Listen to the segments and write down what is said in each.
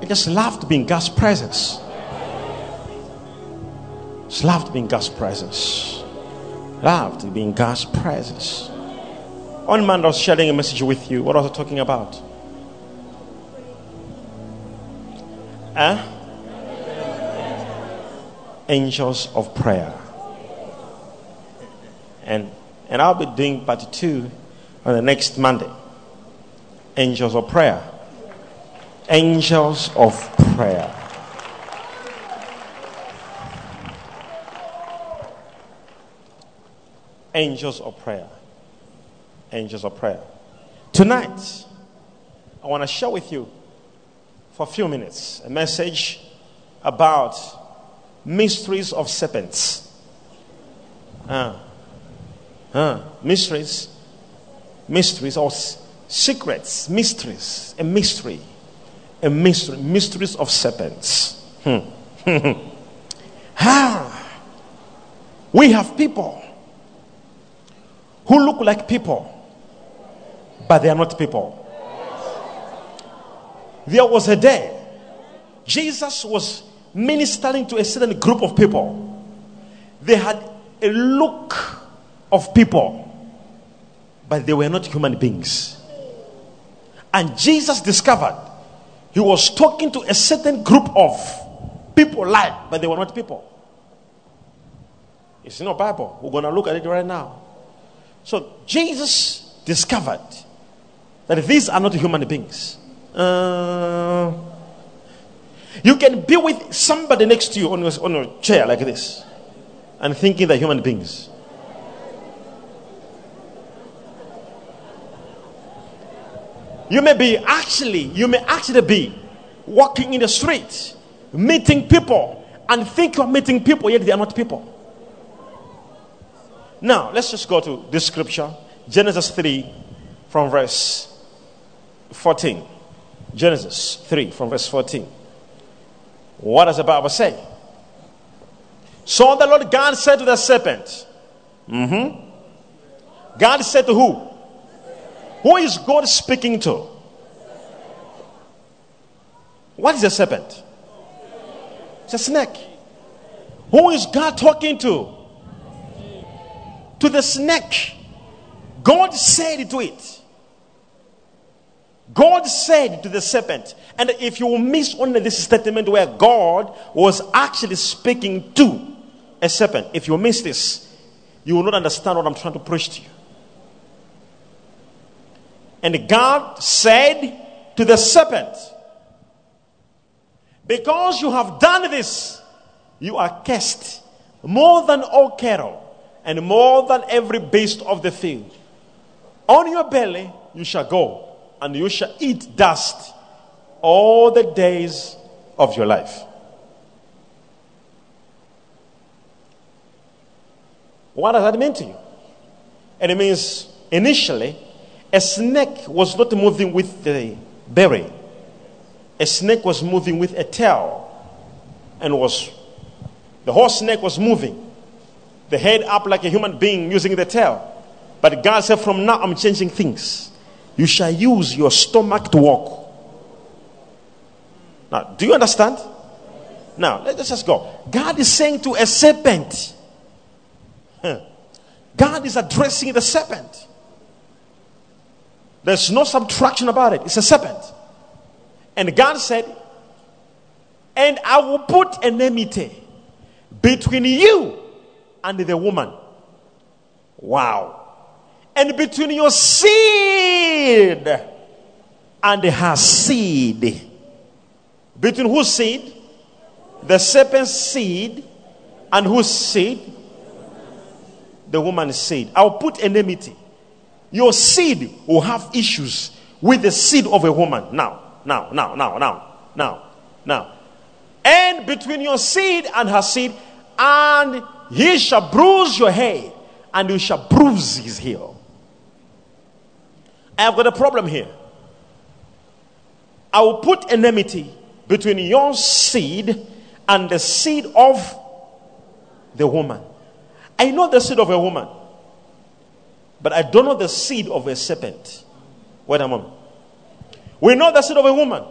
I just love to be in God's presence. Just love to be in God's presence. Love to be in God's presence. One man was sharing a message with you. What was I talking about? Huh? Angels of prayer. And and I'll be doing part two on the next Monday. Angels of prayer. Angels of prayer. Angels of prayer. Angels of prayer. Tonight, I want to share with you for a few minutes a message about mysteries of serpents. Uh, uh, mysteries, mysteries of secrets, mysteries, a mystery, a mystery, mysteries of serpents. Hmm. we have people who look like people, but they are not people. There was a day Jesus was ministering to a certain group of people. They had a look of people, but they were not human beings. And Jesus discovered he was talking to a certain group of people like, but they were not people. It's in the Bible. We're going to look at it right now. So Jesus discovered that these are not human beings. Uh, you can be with somebody next to you on your, on your chair like this and thinking they're human beings. You may be actually, you may actually be walking in the street, meeting people, and think you're meeting people, yet they are not people. Now, let's just go to this scripture Genesis 3 from verse 14. Genesis 3 from verse 14. What does the Bible say? So the Lord God said to the serpent, mm-hmm. God said to who? Who is God speaking to? What is a serpent? It's a snake. Who is God talking to? To the snake. God said to it. God said to the serpent, and if you miss only this statement where God was actually speaking to a serpent, if you miss this, you will not understand what I'm trying to preach to you. And God said to the serpent, Because you have done this, you are cursed more than all cattle and more than every beast of the field. On your belly you shall go, and you shall eat dust all the days of your life. What does that mean to you? And it means initially, a snake was not moving with the berry. A snake was moving with a tail and was the whole snake was moving. The head up like a human being using the tail. But God said, From now I'm changing things. You shall use your stomach to walk. Now, do you understand? Now, let's just go. God is saying to a serpent, God is addressing the serpent. There's no subtraction about it. It's a serpent. And God said, And I will put enmity between you and the woman. Wow. And between your seed and her seed. Between whose seed? The serpent's seed and whose seed? The woman's seed. I'll put enmity. Your seed will have issues with the seed of a woman. Now, now, now, now, now, now, now. And between your seed and her seed, and he shall bruise your head, and you shall bruise his heel. I have got a problem here. I will put enmity between your seed and the seed of the woman. I know the seed of a woman, but I don't know the seed of a serpent. Wait a moment. We know the seed of a woman.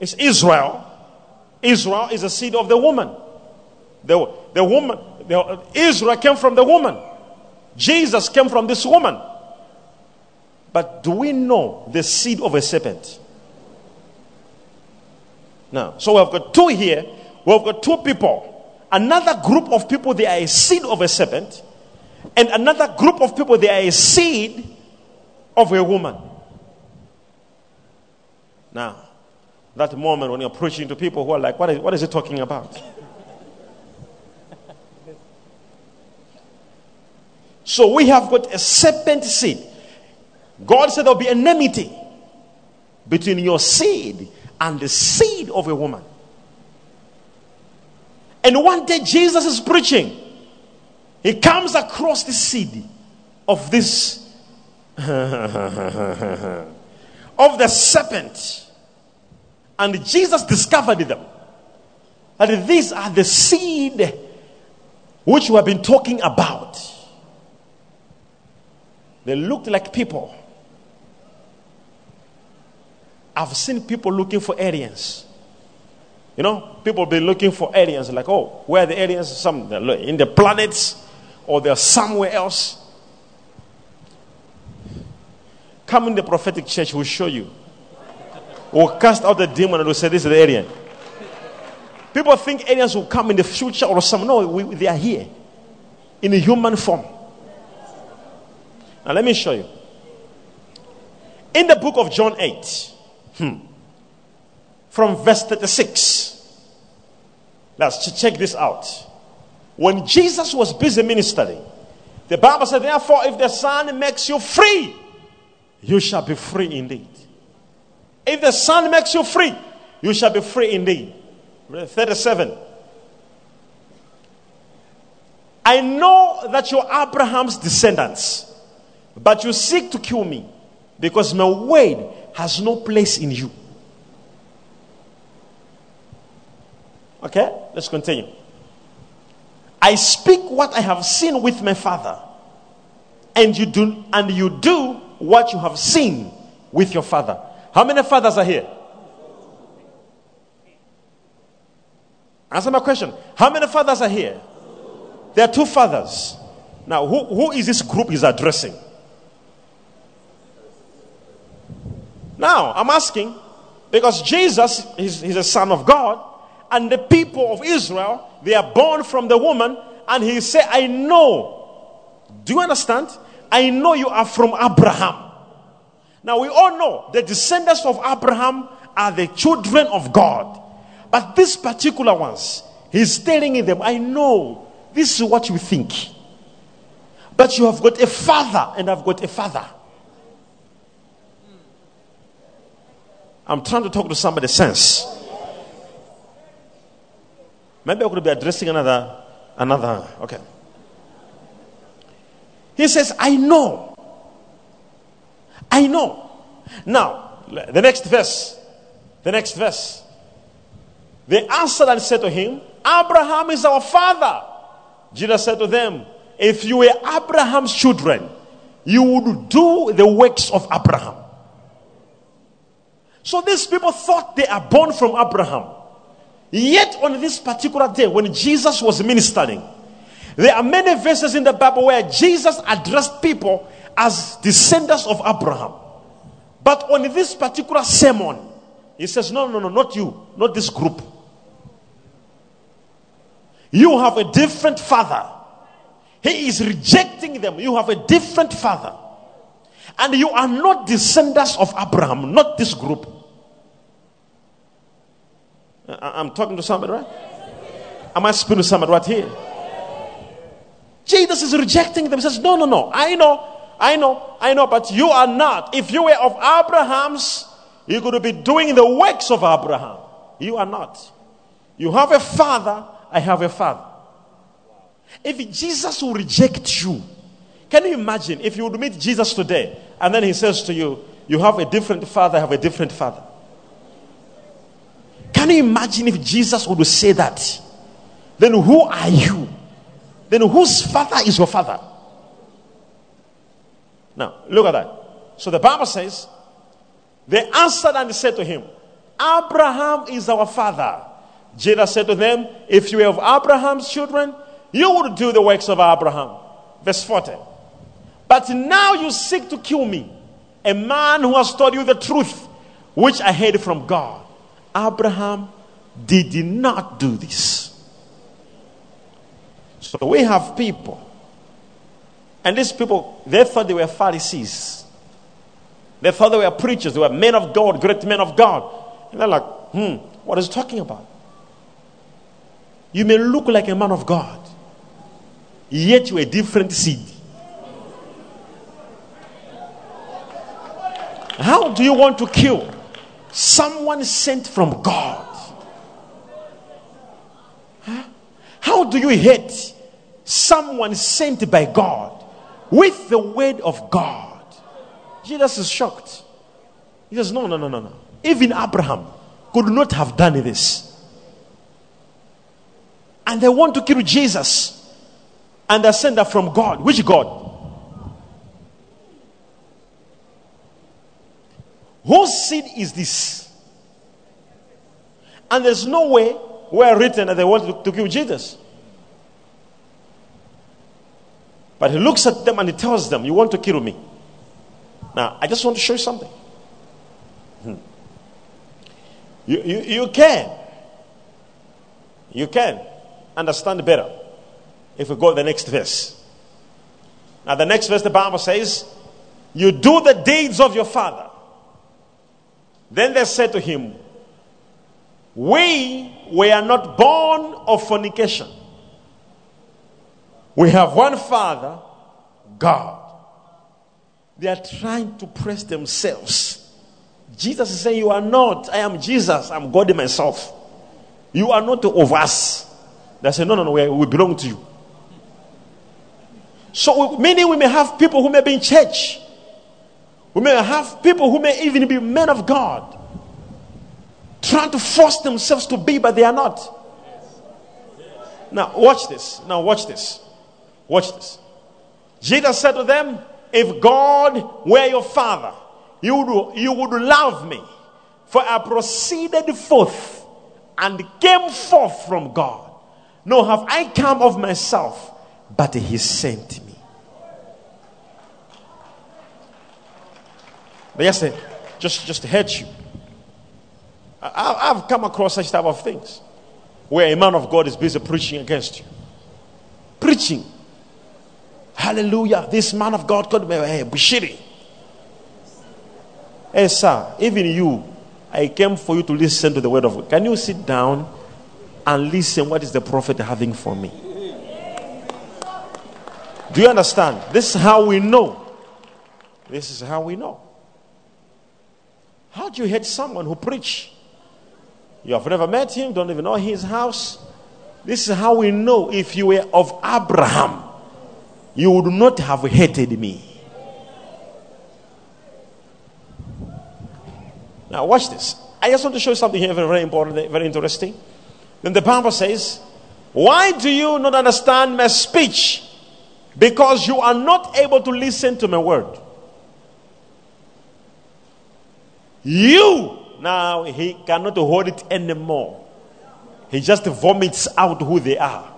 It's Israel. Israel is the seed of the woman. The, the woman, the, Israel came from the woman. Jesus came from this woman. But do we know the seed of a serpent? Now, so we've got two here. We've got two people. Another group of people, they are a seed of a serpent. And another group of people, they are a seed of a woman. Now, that moment when you're preaching to people who are like, what is, what is he talking about? so we have got a serpent seed. God said there'll be enmity between your seed and the seed of a woman. And one day Jesus is preaching. He comes across the seed of this of the serpent. And Jesus discovered them. That these are the seed which we have been talking about. They looked like people. I've seen people looking for aliens. You know, people be looking for aliens, like, oh, where are the aliens? Some in the planets, or they're somewhere else. Come in the prophetic church, we'll show you. We'll cast out the demon and we'll say, This is the alien. People think aliens will come in the future or some. No, we, they are here in a human form. Now, let me show you. In the book of John 8, hmm, from verse 36, let's check this out. When Jesus was busy ministering, the Bible said, Therefore, if the Son makes you free, you shall be free indeed. If the Son makes you free, you shall be free indeed. 37. I know that you're Abraham's descendants, but you seek to kill me because my word has no place in you. Okay, let's continue. I speak what I have seen with my father, and you do and you do what you have seen with your father. How many fathers are here? Answer my question. How many fathers are here? There are two fathers. Now, who, who is this group is addressing? Now, I'm asking because Jesus is he's a son of God, and the people of Israel, they are born from the woman, and he said, I know. Do you understand? I know you are from Abraham. Now, we all know the descendants of Abraham are the children of God. But these particular ones, he's telling them, I know this is what you think. But you have got a father, and I've got a father. I'm trying to talk to somebody sense. Maybe I could be addressing another, another. Okay. He says, I know. I know. Now, the next verse. The next verse. They answered and said to him, Abraham is our father. Jesus said to them, If you were Abraham's children, you would do the works of Abraham. So these people thought they are born from Abraham. Yet on this particular day, when Jesus was ministering, there are many verses in the Bible where Jesus addressed people as descendants of Abraham. But on this particular sermon, he says, No, no, no, not you, not this group. You have a different father. He is rejecting them. You have a different father. And you are not descendants of Abraham, not this group. I'm talking to somebody, right? Am I speaking to somebody right here? Jesus is rejecting them. He says, No, no, no. I know, I know, I know, but you are not. If you were of Abraham's, you could be doing the works of Abraham. You are not. You have a father I have a father. If Jesus will reject you, can you imagine if you would meet Jesus today and then he says to you, You have a different father, I have a different father? Can you imagine if Jesus would say that? Then who are you? Then whose father is your father? Now, look at that. So the Bible says, They answered and said to him, Abraham is our father. Jesus said to them, If you have Abraham's children, you would do the works of Abraham. Verse 40. But now you seek to kill me, a man who has told you the truth, which I heard from God. Abraham did not do this. So we have people, and these people, they thought they were Pharisees. They thought they were preachers, they were men of God, great men of God. And they're like, hmm, what is he talking about? You may look like a man of God, yet you're a different seed. How do you want to kill someone sent from God? Huh? How do you hate someone sent by God with the word of God? Jesus is shocked. He says, No, no, no, no, no. Even Abraham could not have done this and they want to kill Jesus. And they send that from God. Which God? Whose seed is this? And there's no way where written that they want to, to kill Jesus. But he looks at them and he tells them, You want to kill me. Now, I just want to show you something. Hmm. You, you, you can. You can understand better if we go to the next verse. Now, the next verse, the Bible says, You do the deeds of your father. Then they said to him, We were not born of fornication. We have one Father, God. They are trying to press themselves. Jesus is saying, You are not. I am Jesus. I'm God myself. You are not of us. They say, No, no, no, we, we belong to you. So, meaning we may have people who may be in church. We may have people who may even be men of God trying to force themselves to be, but they are not. Now, watch this. Now, watch this. Watch this. Jesus said to them, If God were your father, you would, you would love me. For I proceeded forth and came forth from God. No, have I come of myself, but he sent me. Yes, just, just to hurt you. I, I've come across such type of things where a man of God is busy preaching against you. Preaching. Hallelujah. This man of God called me hey, Bushiri. Hey, sir, even you, I came for you to listen to the word of God. Can you sit down and listen what is the prophet having for me? Do you understand? This is how we know. This is how we know. How do you hate someone who preach? You have never met him, don't even know his house. This is how we know if you were of Abraham, you would not have hated me. Now, watch this. I just want to show you something here very, very important, very interesting. Then the Bible says, Why do you not understand my speech? Because you are not able to listen to my word. You, now he cannot hold it anymore. He just vomits out who they are.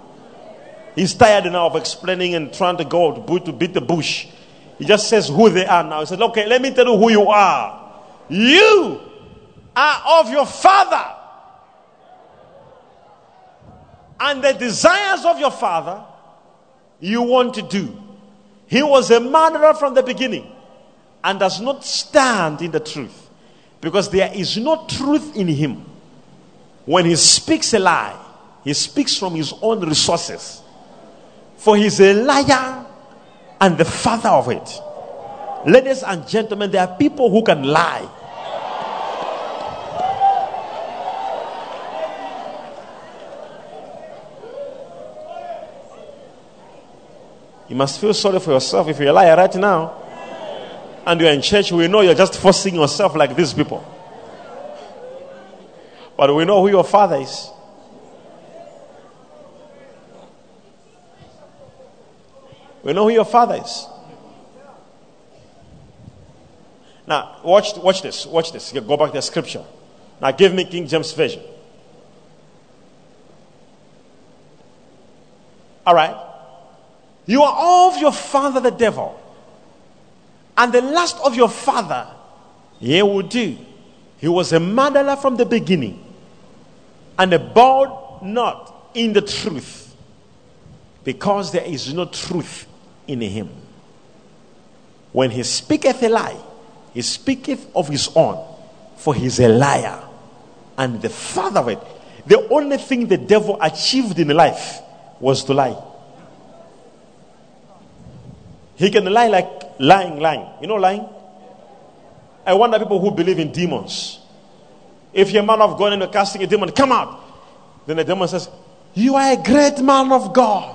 He's tired now of explaining and trying to go to, to beat the bush. He just says who they are now. He said, Okay, let me tell you who you are. You are of your father. And the desires of your father you want to do. He was a murderer from the beginning and does not stand in the truth because there is no truth in him. When he speaks a lie, he speaks from his own resources. For he's a liar and the father of it. Ladies and gentlemen, there are people who can lie. You must feel sorry for yourself if you're a liar right now. And you're in church, we know you're just forcing yourself like these people. But we know who your father is. We know who your father is. Now, watch, watch this. Watch this. Go back to the scripture. Now, give me King James Version. All right. You are of your father, the devil. And the last of your father, he will do. He was a murderer from the beginning and abode not in the truth because there is no truth in him. When he speaketh a lie, he speaketh of his own, for he is a liar and the father of it. The only thing the devil achieved in life was to lie. He can lie like lying, lying. You know lying? I wonder people who believe in demons. If you're a man of God and you're casting a demon, come out. Then the demon says, You are a great man of God.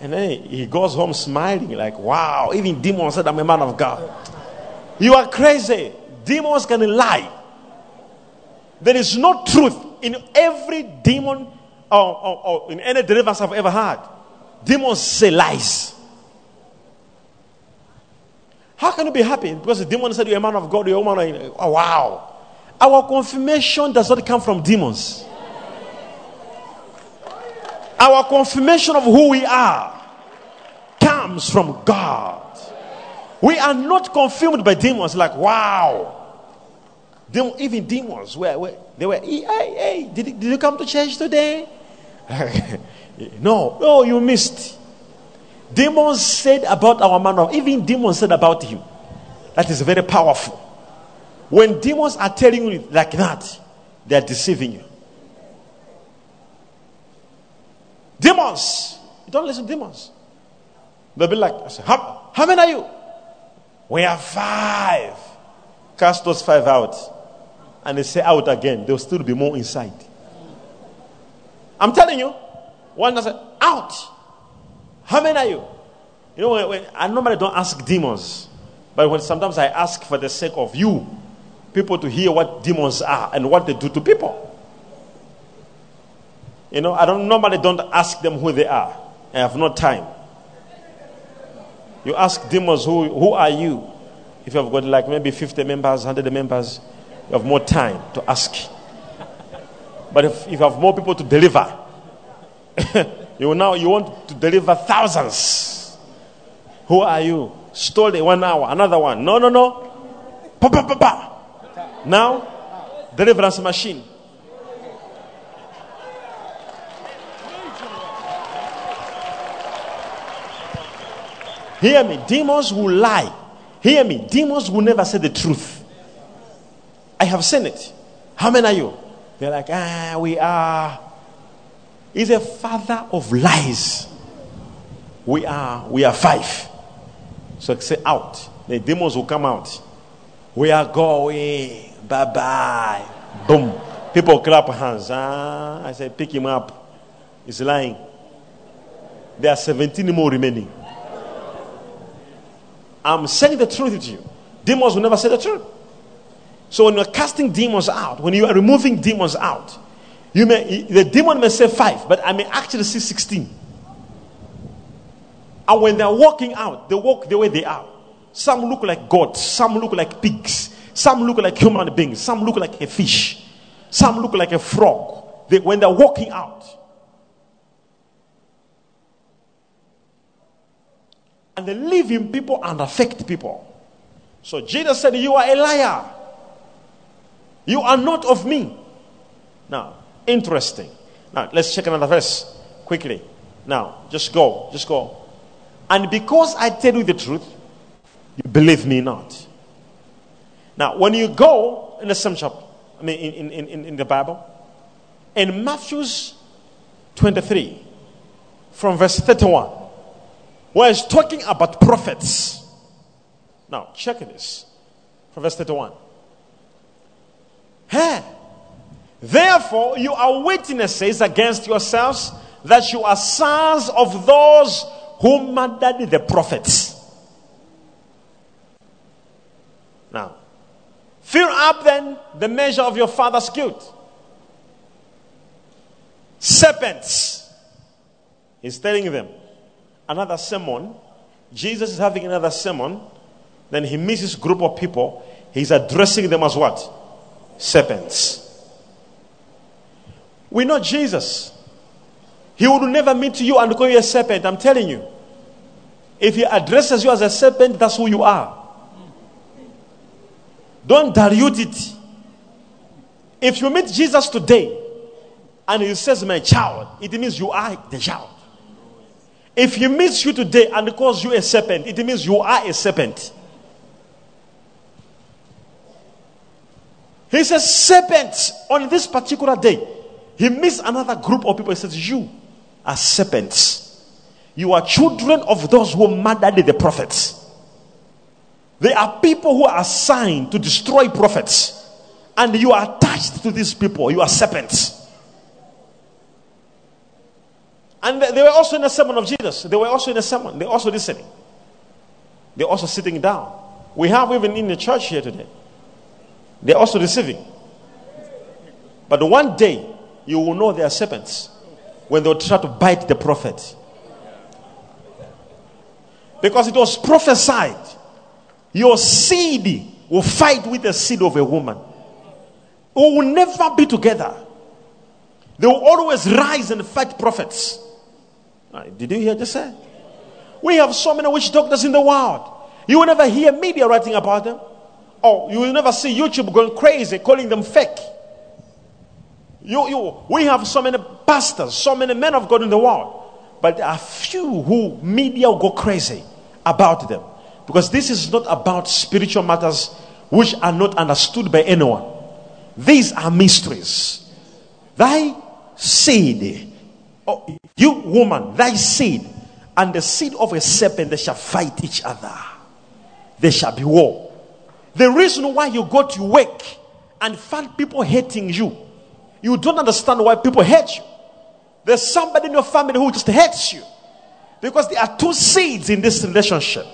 And then he goes home smiling, like, Wow, even demons said I'm a man of God. You are crazy. Demons can lie. There is no truth in every demon or, or, or in any deliverance I've ever had. Demons say lies. How can you be happy? Because the demon said you're a man of God, you're a woman. Oh, wow. Our confirmation does not come from demons. Our confirmation of who we are comes from God. We are not confirmed by demons like, wow. Dem- even demons, where, where they were, hey, hey, did, you- did you come to church today? no, no, you missed. Demons said about our man of, even demons said about him. That is very powerful. When demons are telling you like that, they are deceiving you. Demons, you don't listen to demons. They'll be like, how, how many are you? We are five. Cast those five out. And they say out again. There'll still be more inside. I'm telling you. One does out. How many are you? You know, when, when- I normally don't ask demons. But when sometimes I ask for the sake of you, people to hear what demons are and what they do to people. You know, I don't normally don't ask them who they are. I have no time. You ask demons, who, who are you? If you have got like maybe 50 members, 100 members, you have more time to ask. But if, if you have more people to deliver, you now you want to deliver thousands. Who are you? Stole it one hour, another one. No, no, no. Pa, pa, pa, pa. Now, deliverance machine. Hear me. Demons will lie. Hear me. Demons will never say the truth. I have seen it. How many are you? They're like, ah, we are. He's a father of lies. We are, we are five. So say out. The demons will come out. We are going. Bye bye. Boom. People clap hands. Ah, I say, pick him up. He's lying. There are 17 more remaining. I'm saying the truth to you. Demons will never say the truth. So when you're casting demons out, when you are removing demons out, you may the demon may say five, but I may actually see 16. And when they're walking out, they walk the way they are. Some look like gods, some look like pigs, some look like human beings, some look like a fish, some look like a frog. They, when they're walking out, and they live in people and affect people. So Jesus said, You are a liar. You are not of me. Now, interesting. Now, let's check another verse quickly. Now, just go. Just go. And because I tell you the truth, you believe me not. Now, when you go in the same chapter, I mean, in, in, in, in the Bible, in Matthew's 23, from verse 31, where it's talking about prophets. Now, check this. From verse 31. Hey, therefore, you are witnesses against yourselves that you are sons of those who murdered the prophets. Now, fill up then the measure of your father's guilt. Serpents. He's telling them another sermon. Jesus is having another sermon. Then he meets this group of people. He's addressing them as what? Serpents. We know Jesus. He would never meet you and call you a serpent. I'm telling you. If he addresses you as a serpent, that's who you are. Don't dilute it. If you meet Jesus today and he says, My child, it means you are the child. If he meets you today and calls you a serpent, it means you are a serpent. He says, Serpent on this particular day. He meets another group of people. He says, You are serpents. You are children of those who murdered the prophets. They are people who are assigned to destroy prophets. And you are attached to these people. You are serpents. And they were also in the sermon of Jesus. They were also in the sermon. They also listening. They're also sitting down. We have even in the church here today. They're also receiving. But one day, you will know they are serpents when they'll try to bite the prophet. Because it was prophesied Your seed will fight with the seed of a woman. We will never be together. They will always rise and fight prophets. Did you hear just say? We have so many witch doctors in the world. You will never hear media writing about them. Or you will never see YouTube going crazy calling them fake. You, you, we have so many pastors, so many men of God in the world. But there are few who media will go crazy about them. Because this is not about spiritual matters which are not understood by anyone. These are mysteries. Thy seed, oh, you woman, thy seed, and the seed of a serpent, they shall fight each other. There shall be war. The reason why you go to work and find people hating you, you don't understand why people hate you. There's somebody in your family who just hates you because there are two seeds in this relationship.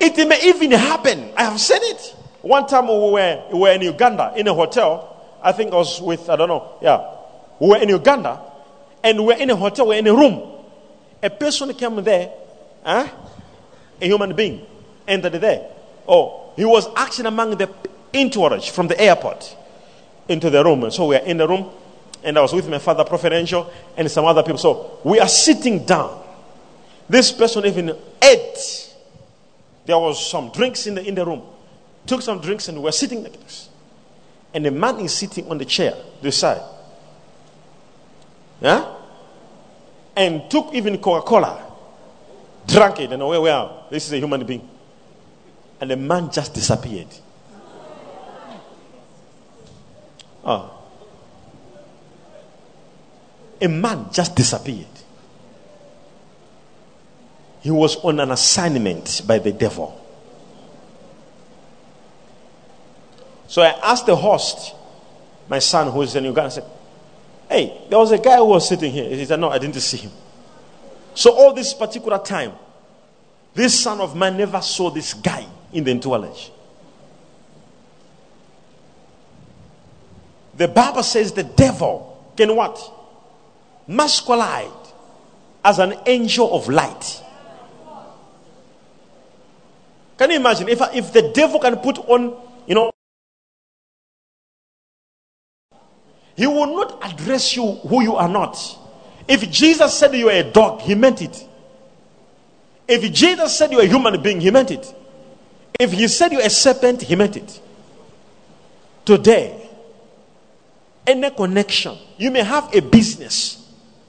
It may even happen. I have said it. One time we were, we were in Uganda in a hotel. I think I was with, I don't know, yeah. We were in Uganda and we were in a hotel, we were in a room. A person came there, huh? a human being entered there. Oh, he was acting among the entourage from the airport into the room. And so we are in the room, and I was with my father, Prophet Angel, and some other people. So we are sitting down. This person even ate. There was some drinks in the, in the room. Took some drinks, and we were sitting like this. And the man is sitting on the chair, this side. Yeah? And took even Coca Cola. Drank it, and away we are. This is a human being. And the man just disappeared. Oh. A man just disappeared. He was on an assignment by the devil. So I asked the host, my son who is in Uganda, I said, Hey, there was a guy who was sitting here. He said, No, I didn't see him. So all this particular time, this son of mine never saw this guy in the entourage. The Bible says the devil can what? Masquerade as an angel of light. Can you imagine if, if the devil can put on, you know, he will not address you who you are not. If Jesus said you are a dog, he meant it. If Jesus said you're a human being, he meant it. If he said you're a serpent, he meant it. Today, any connection, you may have a business.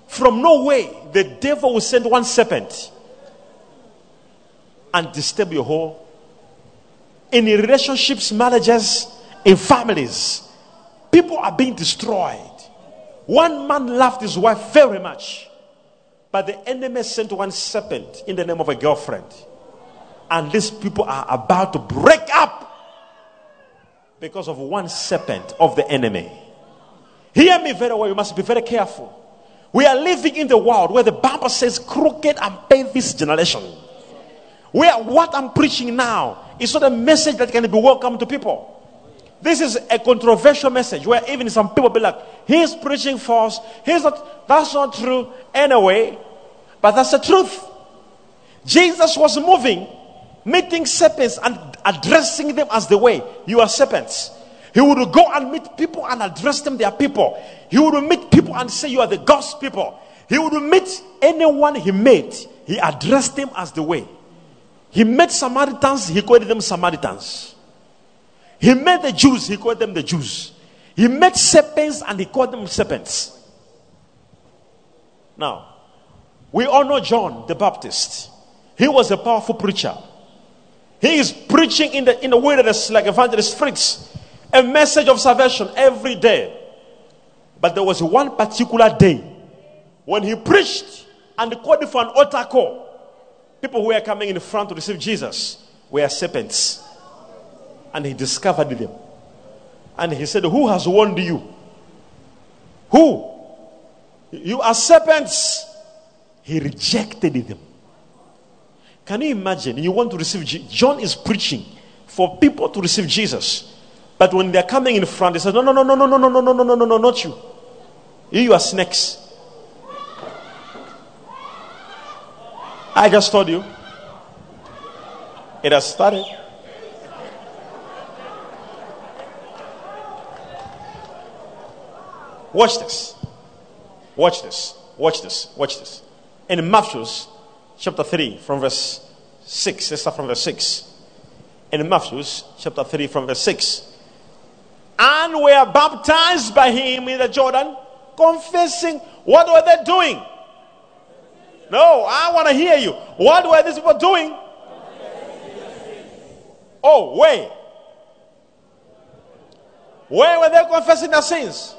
From no way, the devil will send one serpent and disturb your whole. In relationships, marriages, in families, people are being destroyed. One man loved his wife very much, but the enemy sent one serpent in the name of a girlfriend. And these people are about to break up because of one serpent of the enemy. Hear me very well, you must be very careful. We are living in the world where the Bible says crooked and perverse generation. Where what I'm preaching now is not a message that can be welcome to people. This is a controversial message where even some people be like, he's preaching false. He's not, that's not true anyway. But that's the truth. Jesus was moving, meeting serpents and addressing them as the way. You are serpents. He would go and meet people and address them, their people. He would meet people and say, You are the God's people. He would meet anyone he met, he addressed them as the way. He met Samaritans, he called them Samaritans. He met the Jews, he called them the Jews. He met serpents and he called them serpents. Now, we all know John the Baptist. He was a powerful preacher. He is preaching in the in the wilderness like evangelist Fritz a message of salvation every day. But there was one particular day when he preached and called for an altar call. People who were coming in front to receive Jesus were serpents. And he discovered them. And he said, Who has warned you? Who? You are serpents. He rejected them. Can you imagine? You want to receive Je- John is preaching for people to receive Jesus. But when they're coming in front, he says, No, no, no, no, no, no, no, no, no, no, no, no, no, not you. You, you are snakes. I just told you. It has started. Watch this. Watch this. Watch this. Watch this. In Matthew chapter 3, from verse 6, let's start from verse 6. In Matthew chapter 3, from verse 6. And were baptized by him in the Jordan, confessing. What were they doing? No, I want to hear you. What were these people doing? Oh, where? Where were they confessing their sins?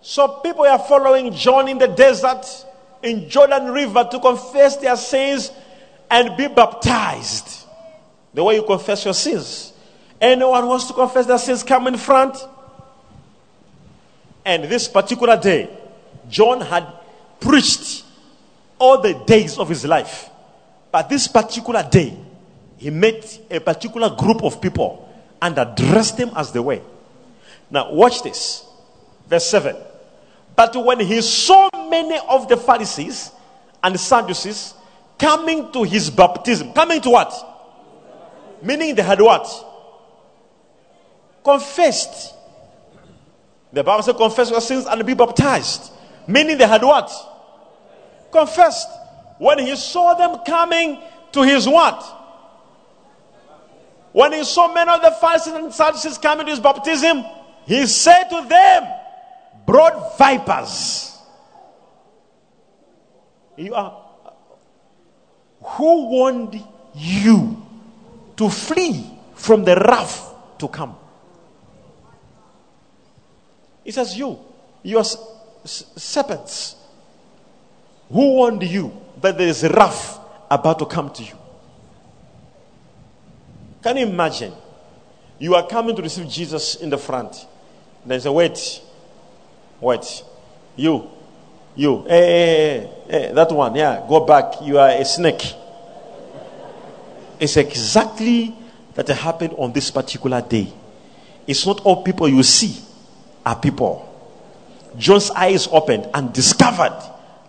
So people are following John in the desert, in Jordan River, to confess their sins and be baptized. The way you confess your sins. Anyone wants to confess their sins, come in front. And this particular day, John had preached all the days of his life. But this particular day, he met a particular group of people and addressed them as they were. Now, watch this. Verse 7. But when he saw many of the Pharisees and Sadducees coming to his baptism, coming to what? Meaning they had what? Confessed. The Bible says, confess your sins and be baptized. Meaning they had what? Confessed. When he saw them coming to his what? When he saw many of the Pharisees and Sadducees coming to his baptism, he said to them, Broad vipers. You are. Who warned you to flee from the wrath to come? He says, You, you are s- s- serpents. Who warned you that there is wrath about to come to you? Can you imagine? You are coming to receive Jesus in the front. There's a wait. Wait. You. You. Hey, hey, hey, hey, that one. Yeah. Go back. You are a snake. It's exactly that happened on this particular day. It's not all people you see are people. John's eyes opened and discovered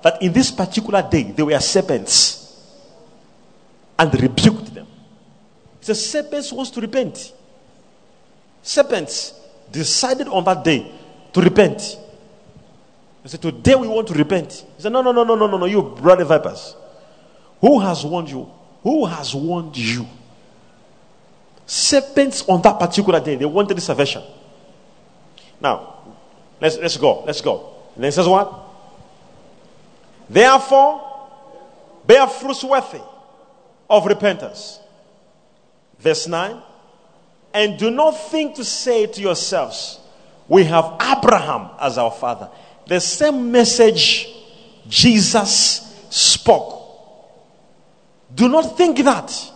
that in this particular day there were serpents and rebuked them. He says, Serpents wants to repent. Serpents decided on that day to repent. He said, Today we want to repent. He said, No, no, no, no, no, no, no, you bloody vipers. Who has warned you? Who has warned you? Serpents on that particular day, they wanted salvation. Now, let's, let's go. Let's go. And then says what? Therefore, bear fruits worthy of repentance. Verse 9. And do not think to say to yourselves, We have Abraham as our father. The same message Jesus spoke. Do not think that.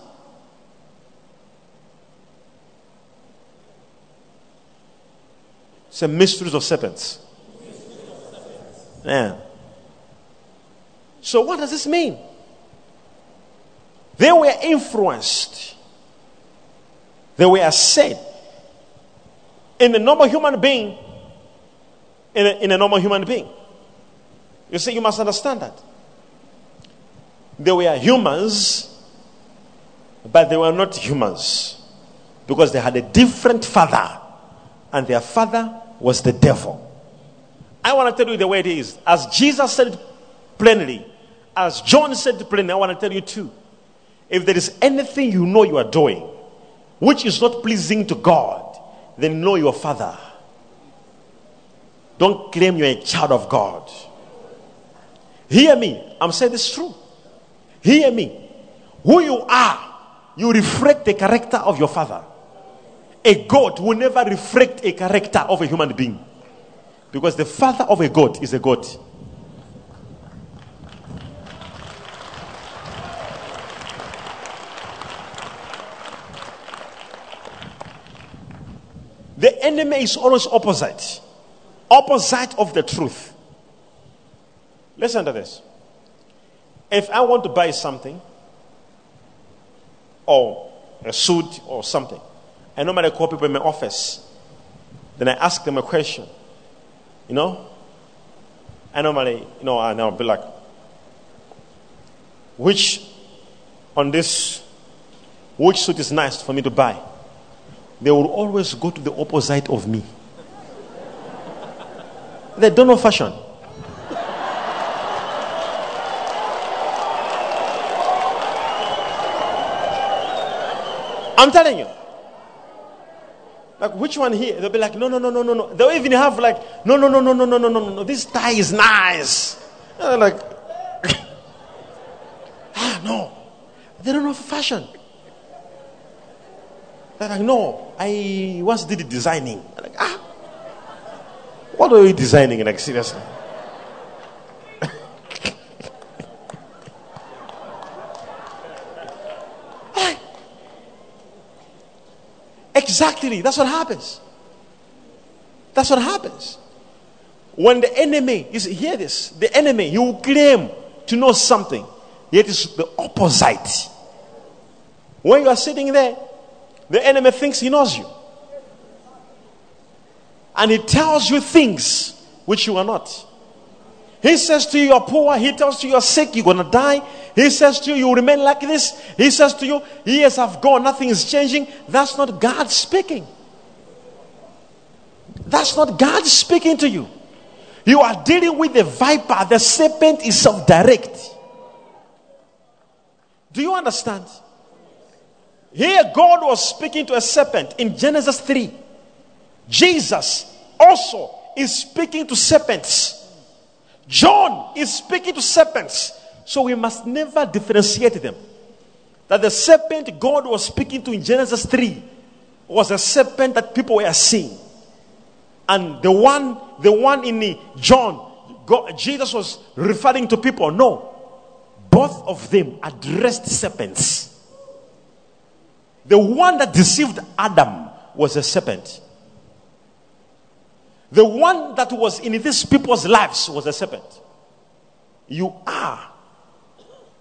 A mysteries of serpents. Yeah. So, what does this mean? They were influenced. They were said. In a normal human being, in a, in a normal human being. You see, you must understand that. They were humans, but they were not humans because they had a different father, and their father was the devil. I want to tell you the way it is. As Jesus said plainly, as John said plainly, I want to tell you too. If there is anything you know you are doing which is not pleasing to God, then know your father. Don't claim you're a child of God. Hear me. I'm saying this true. Hear me. Who you are, you reflect the character of your father. A God will never reflect a character of a human being. Because the father of a God is a God. The enemy is always opposite. Opposite of the truth. Listen to this. If I want to buy something, or a suit or something, I normally call people in my office. Then I ask them a question. You know? I normally, you know, I now be like, which on this which suit is nice for me to buy, they will always go to the opposite of me. They don't know fashion. I'm telling you. Like, which one here? They'll be like, no, no, no, no, no, no. They'll even have like, no, no, no, no, no, no, no, no, no. This tie is nice. They're like, ah, no. They don't know fashion. They're like, no, I once did the designing. I'm like, ah, what are you designing? Like, seriously. Exactly. That's what happens. That's what happens. When the enemy, you hear this, the enemy, he will claim to know something, yet it's the opposite. When you are sitting there, the enemy thinks he knows you. And he tells you things which you are not. He says to you, you're poor. He tells you, you're sick. You're going to die. He says to you, you remain like this. He says to you, years have gone. Nothing is changing. That's not God speaking. That's not God speaking to you. You are dealing with the viper. The serpent is self direct. Do you understand? Here, God was speaking to a serpent in Genesis 3. Jesus also is speaking to serpents. John is speaking to serpents. So we must never differentiate them. That the serpent God was speaking to in Genesis 3 was a serpent that people were seeing. And the one, the one in John, God, Jesus was referring to people. No. Both of them addressed serpents. The one that deceived Adam was a serpent. The one that was in these people's lives was a serpent. You are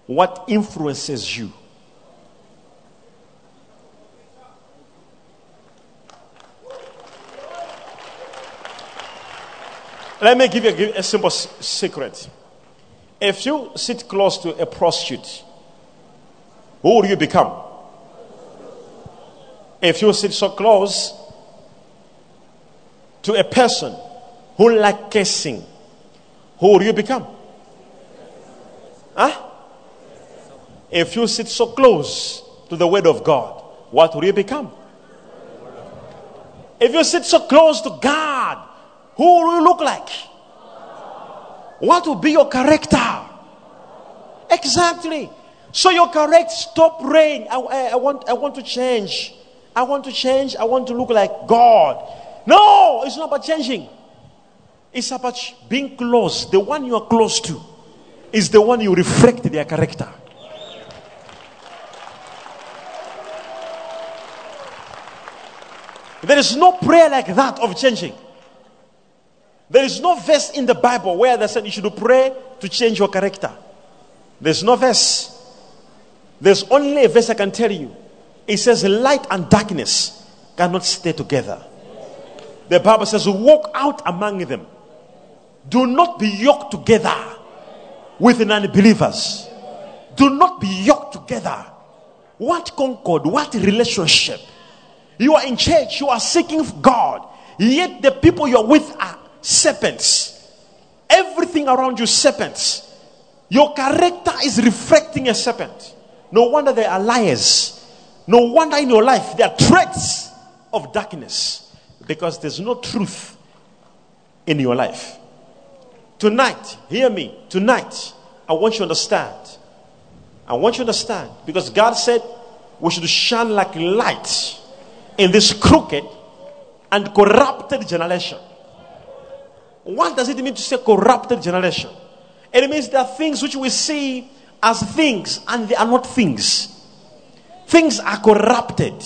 what influences you. Let me give you a, simple secret. If you sit close to a prostitute, who will you become? If you sit so close to a person who like kissing, who will you become? Huh? If you sit so close to the word of God, what will you become? If you sit so close to God, who will you look like? What will be your character? Exactly. So your character, stop praying. I, I, I, want, I want to change. I want to change. I want to look like God. No, it's not about changing. It's about being close. The one you are close to is the one you reflect their character. There is no prayer like that of changing. There is no verse in the Bible where they said you should pray to change your character. There's no verse. There's only a verse I can tell you. It says, Light and darkness cannot stay together. The Bible says, Walk out among them. Do not be yoked together with non-believers. Do not be yoked together. What concord? What relationship? You are in church, you are seeking God, yet the people you're with are serpents. Everything around you, serpents. Your character is reflecting a serpent. No wonder they are liars. No wonder in your life there are threats of darkness because there's no truth in your life. Tonight, hear me. Tonight, I want you to understand. I want you to understand because God said we should shine like light in this crooked and corrupted generation. What does it mean to say corrupted generation? It means there are things which we see as things and they are not things. Things are corrupted.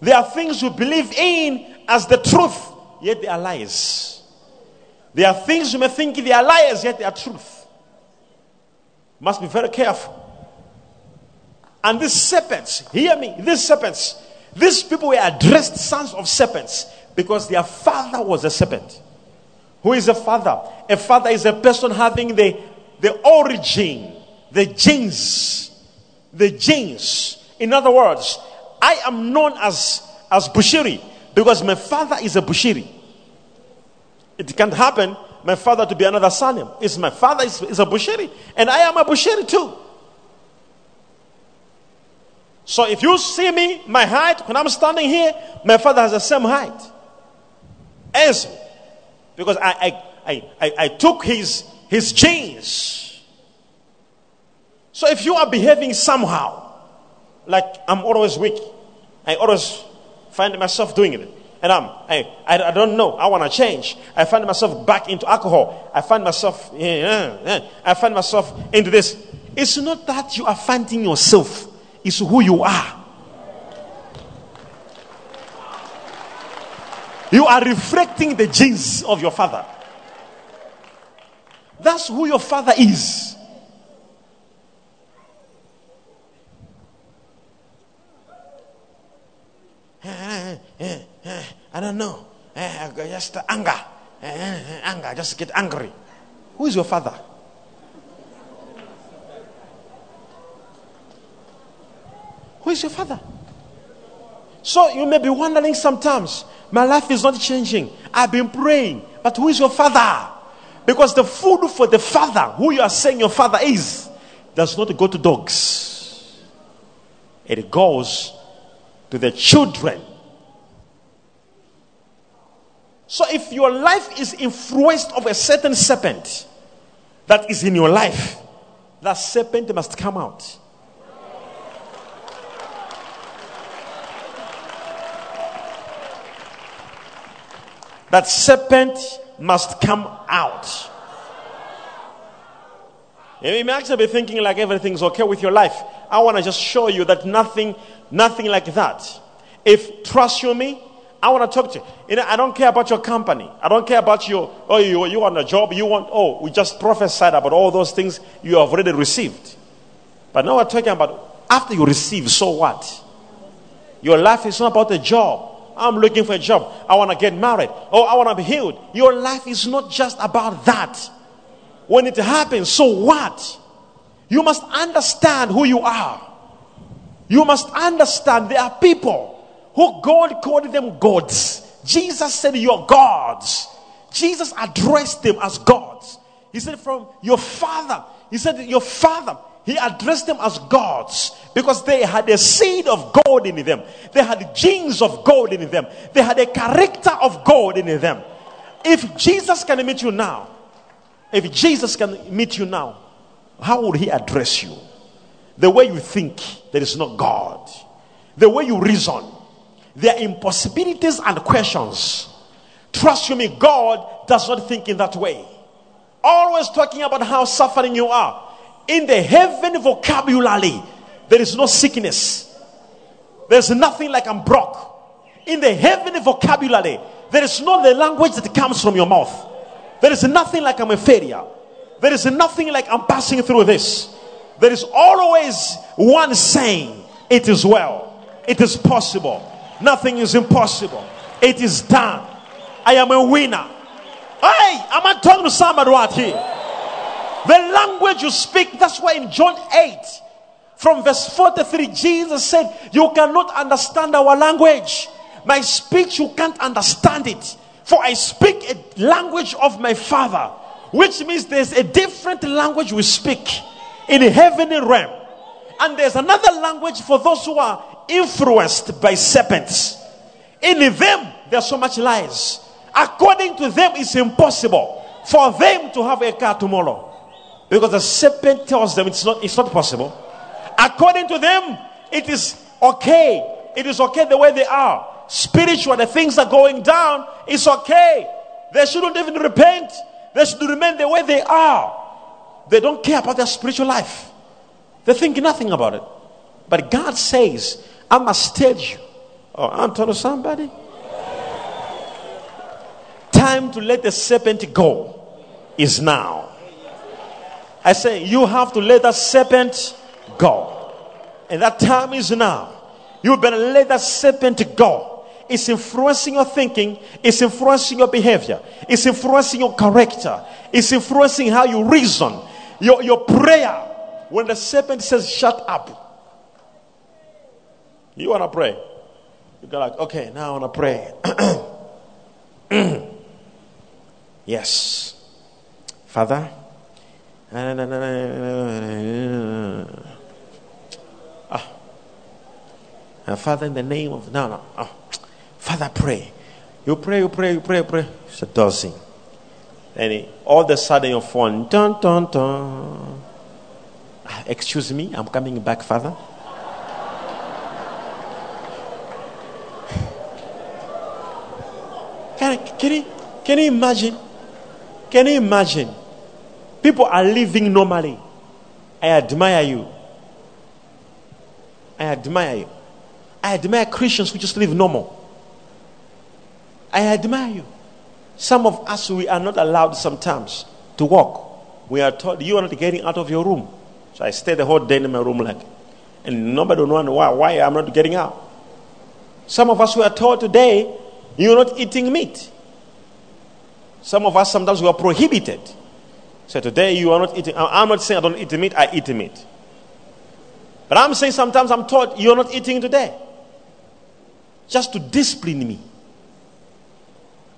There are things we believe in as the truth, yet they are lies. There are things you may think they are liars, yet they are truth. Must be very careful. And these serpents, hear me, these serpents, these people were addressed sons of serpents because their father was a serpent. Who is a father? A father is a person having the, the origin, the genes, the genes In other words, I am known as, as Bushiri because my father is a Bushiri. It can't happen, my father to be another Sanem. It's my father is, is a Bushiri, and I am a Bushiri too. So if you see me, my height, when I'm standing here, my father has the same height as me. Because I, I, I, I, took his, his genes. So if you are behaving somehow, like I'm always weak, I always find myself doing it. And I'm, I, I, don't know. I want to change. I find myself back into alcohol. I find myself, yeah, yeah, I find myself into this. It's not that you are finding yourself, it's who you are. You are reflecting the genes of your father. That's who your father is. I don't know. Eh, just anger. Eh, anger. Just get angry. Who is your father? Who is your father? So you may be wondering sometimes, my life is not changing. I've been praying, but who is your father? Because the food for the father, who you are saying your father is, does not go to dogs. It goes to the children. So if your life is influenced of a certain serpent that is in your life, that serpent must come out. That serpent must come out. You may actually be thinking like everything's okay with your life. I want to just show you that nothing, nothing like that. If trust you me, I want to talk to you. you know, I don't care about your company. I don't care about your, oh, you, you want a job. You want, oh, we just prophesied about all those things you have already received. But now we're talking about after you receive, so what? Your life is not about a job. I'm looking for a job. I want to get married. Oh, I want to be healed. Your life is not just about that. When it happens, so what? You must understand who you are. You must understand there are people who God called them gods. Jesus said, You're gods. Jesus addressed them as gods. He said, From your father, he said, Your father, he addressed them as gods because they had a seed of God in them. They had genes of God in them. They had a character of God in them. If Jesus can meet you now, if Jesus can meet you now, how would he address you? The way you think, there is no God. The way you reason, there are impossibilities and questions. Trust you me, God does not think in that way. Always talking about how suffering you are. In the heaven vocabulary, there is no sickness. There's nothing like I'm broke. In the heavenly vocabulary, there is no the language that comes from your mouth. There is nothing like I'm a failure. There is nothing like I'm passing through this. There is always one saying, It is well. It is possible. Nothing is impossible. It is done. I am a winner. Hey, am I talking to somebody right here? The language you speak, that's why in John 8, from verse 43, Jesus said, You cannot understand our language. My speech, you can't understand it. For I speak a language of my Father, which means there's a different language we speak in the heavenly realm. And there's another language for those who are influenced by serpents. In them, there's so much lies. According to them, it's impossible for them to have a car tomorrow. Because the serpent tells them it's not, it's not possible. According to them, it is okay. It is okay the way they are. Spiritual, the things are going down. It's okay. They shouldn't even repent. They should remain the way they are. They don't care about their spiritual life. They think nothing about it. But God says, I must tell you. Oh, I'm telling somebody. Time to let the serpent go is now. I say, you have to let that serpent go. And that time is now. You better let that serpent go. It's influencing your thinking, it's influencing your behavior, it's influencing your character, it's influencing how you reason, your, your prayer. When the serpent says, Shut up, You want to pray? You go like, okay, now I want to pray. yes. Father. Ah. Father, in the name of no, no. Oh. Father, pray. You pray, you pray, you pray, you pray. It's a dozen. And all of a sudden your phone, dun dun dun. Ah, Excuse me, I'm coming back, Father. Can, can, you, can you imagine? Can you imagine? People are living normally. I admire you. I admire you. I admire Christians who just live normal. I admire you. Some of us, we are not allowed sometimes to walk. We are told you are not getting out of your room. So I stay the whole day in my room like, and nobody will know why, why I'm not getting out. Some of us we are told today, you're not eating meat. Some of us sometimes we are prohibited. So today you are not eating. I'm not saying I don't eat meat, I eat meat. But I'm saying sometimes I'm taught you're not eating today. Just to discipline me.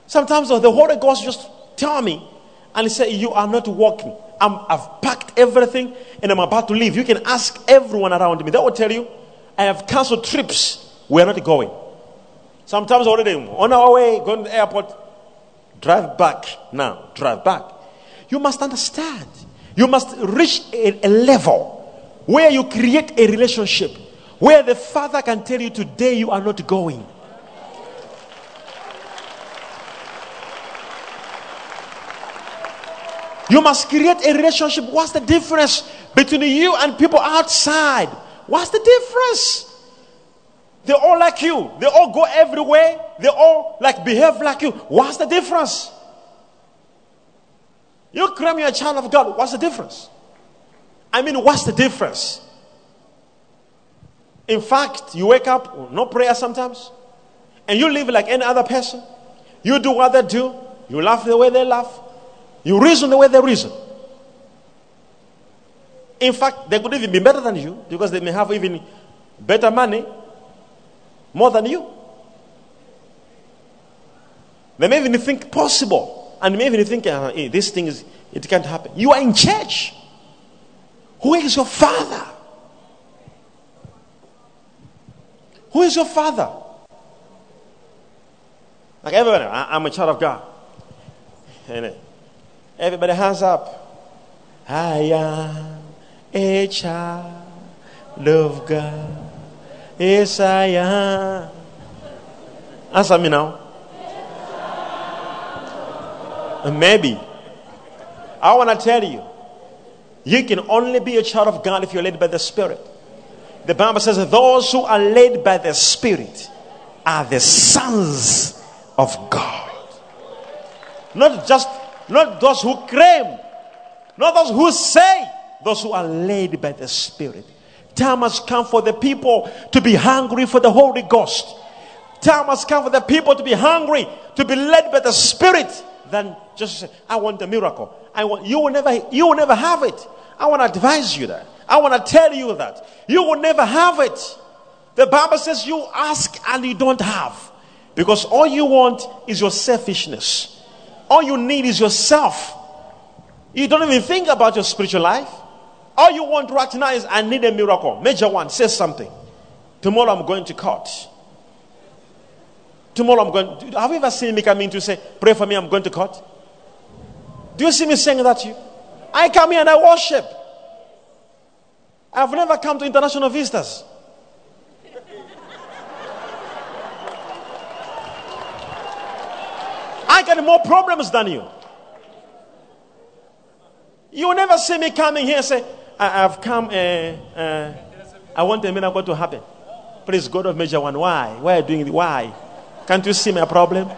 Sometimes oh, the Holy Ghost just tell me and say, You are not walking. I'm, I've packed everything and I'm about to leave. You can ask everyone around me. They will tell you, I have canceled trips. We're not going. Sometimes oh, already on our way, going to the airport, drive back now, drive back. You must understand. You must reach a, a level where you create a relationship where the father can tell you today you are not going. You must create a relationship. What's the difference between you and people outside? What's the difference? They all like you. They all go everywhere. They all like behave like you. What's the difference? You claim you're a child of God. What's the difference? I mean, what's the difference? In fact, you wake up, no prayer sometimes, and you live like any other person. You do what they do. You laugh the way they laugh. You reason the way they reason. In fact, they could even be better than you because they may have even better money, more than you. They may even think possible, and may even think uh, hey, this thing is it can't happen. You are in church. Who is your father? Who is your father? Like everybody, I, am a child of God. And uh, everybody, hands up. I am a child of God. Yes, I am. Answer me now. Uh, maybe. I want to tell you, you can only be a child of God if you're led by the Spirit. The Bible says those who are led by the Spirit are the sons of God. Not just not those who claim, not those who say, those who are led by the Spirit. Time has come for the people to be hungry for the Holy Ghost. Time has come for the people to be hungry, to be led by the Spirit. Than just say, I want a miracle. I want you will never you will never have it. I want to advise you that. I want to tell you that. You will never have it. The Bible says you ask and you don't have. Because all you want is your selfishness. All you need is yourself. You don't even think about your spiritual life. All you want right now is I need a miracle. Major one, say something. Tomorrow I'm going to court. Tomorrow I'm going. Have you ever seen me coming to say, "Pray for me"? I'm going to court. Do you see me saying that to you? I come here and I worship. I've never come to international visitors. I got more problems than you. You will never see me coming here and say, I, have come, uh, uh, I want a miracle to happen. Please, God of Major One, why? Why are you doing it? Why? Can't you see my problem?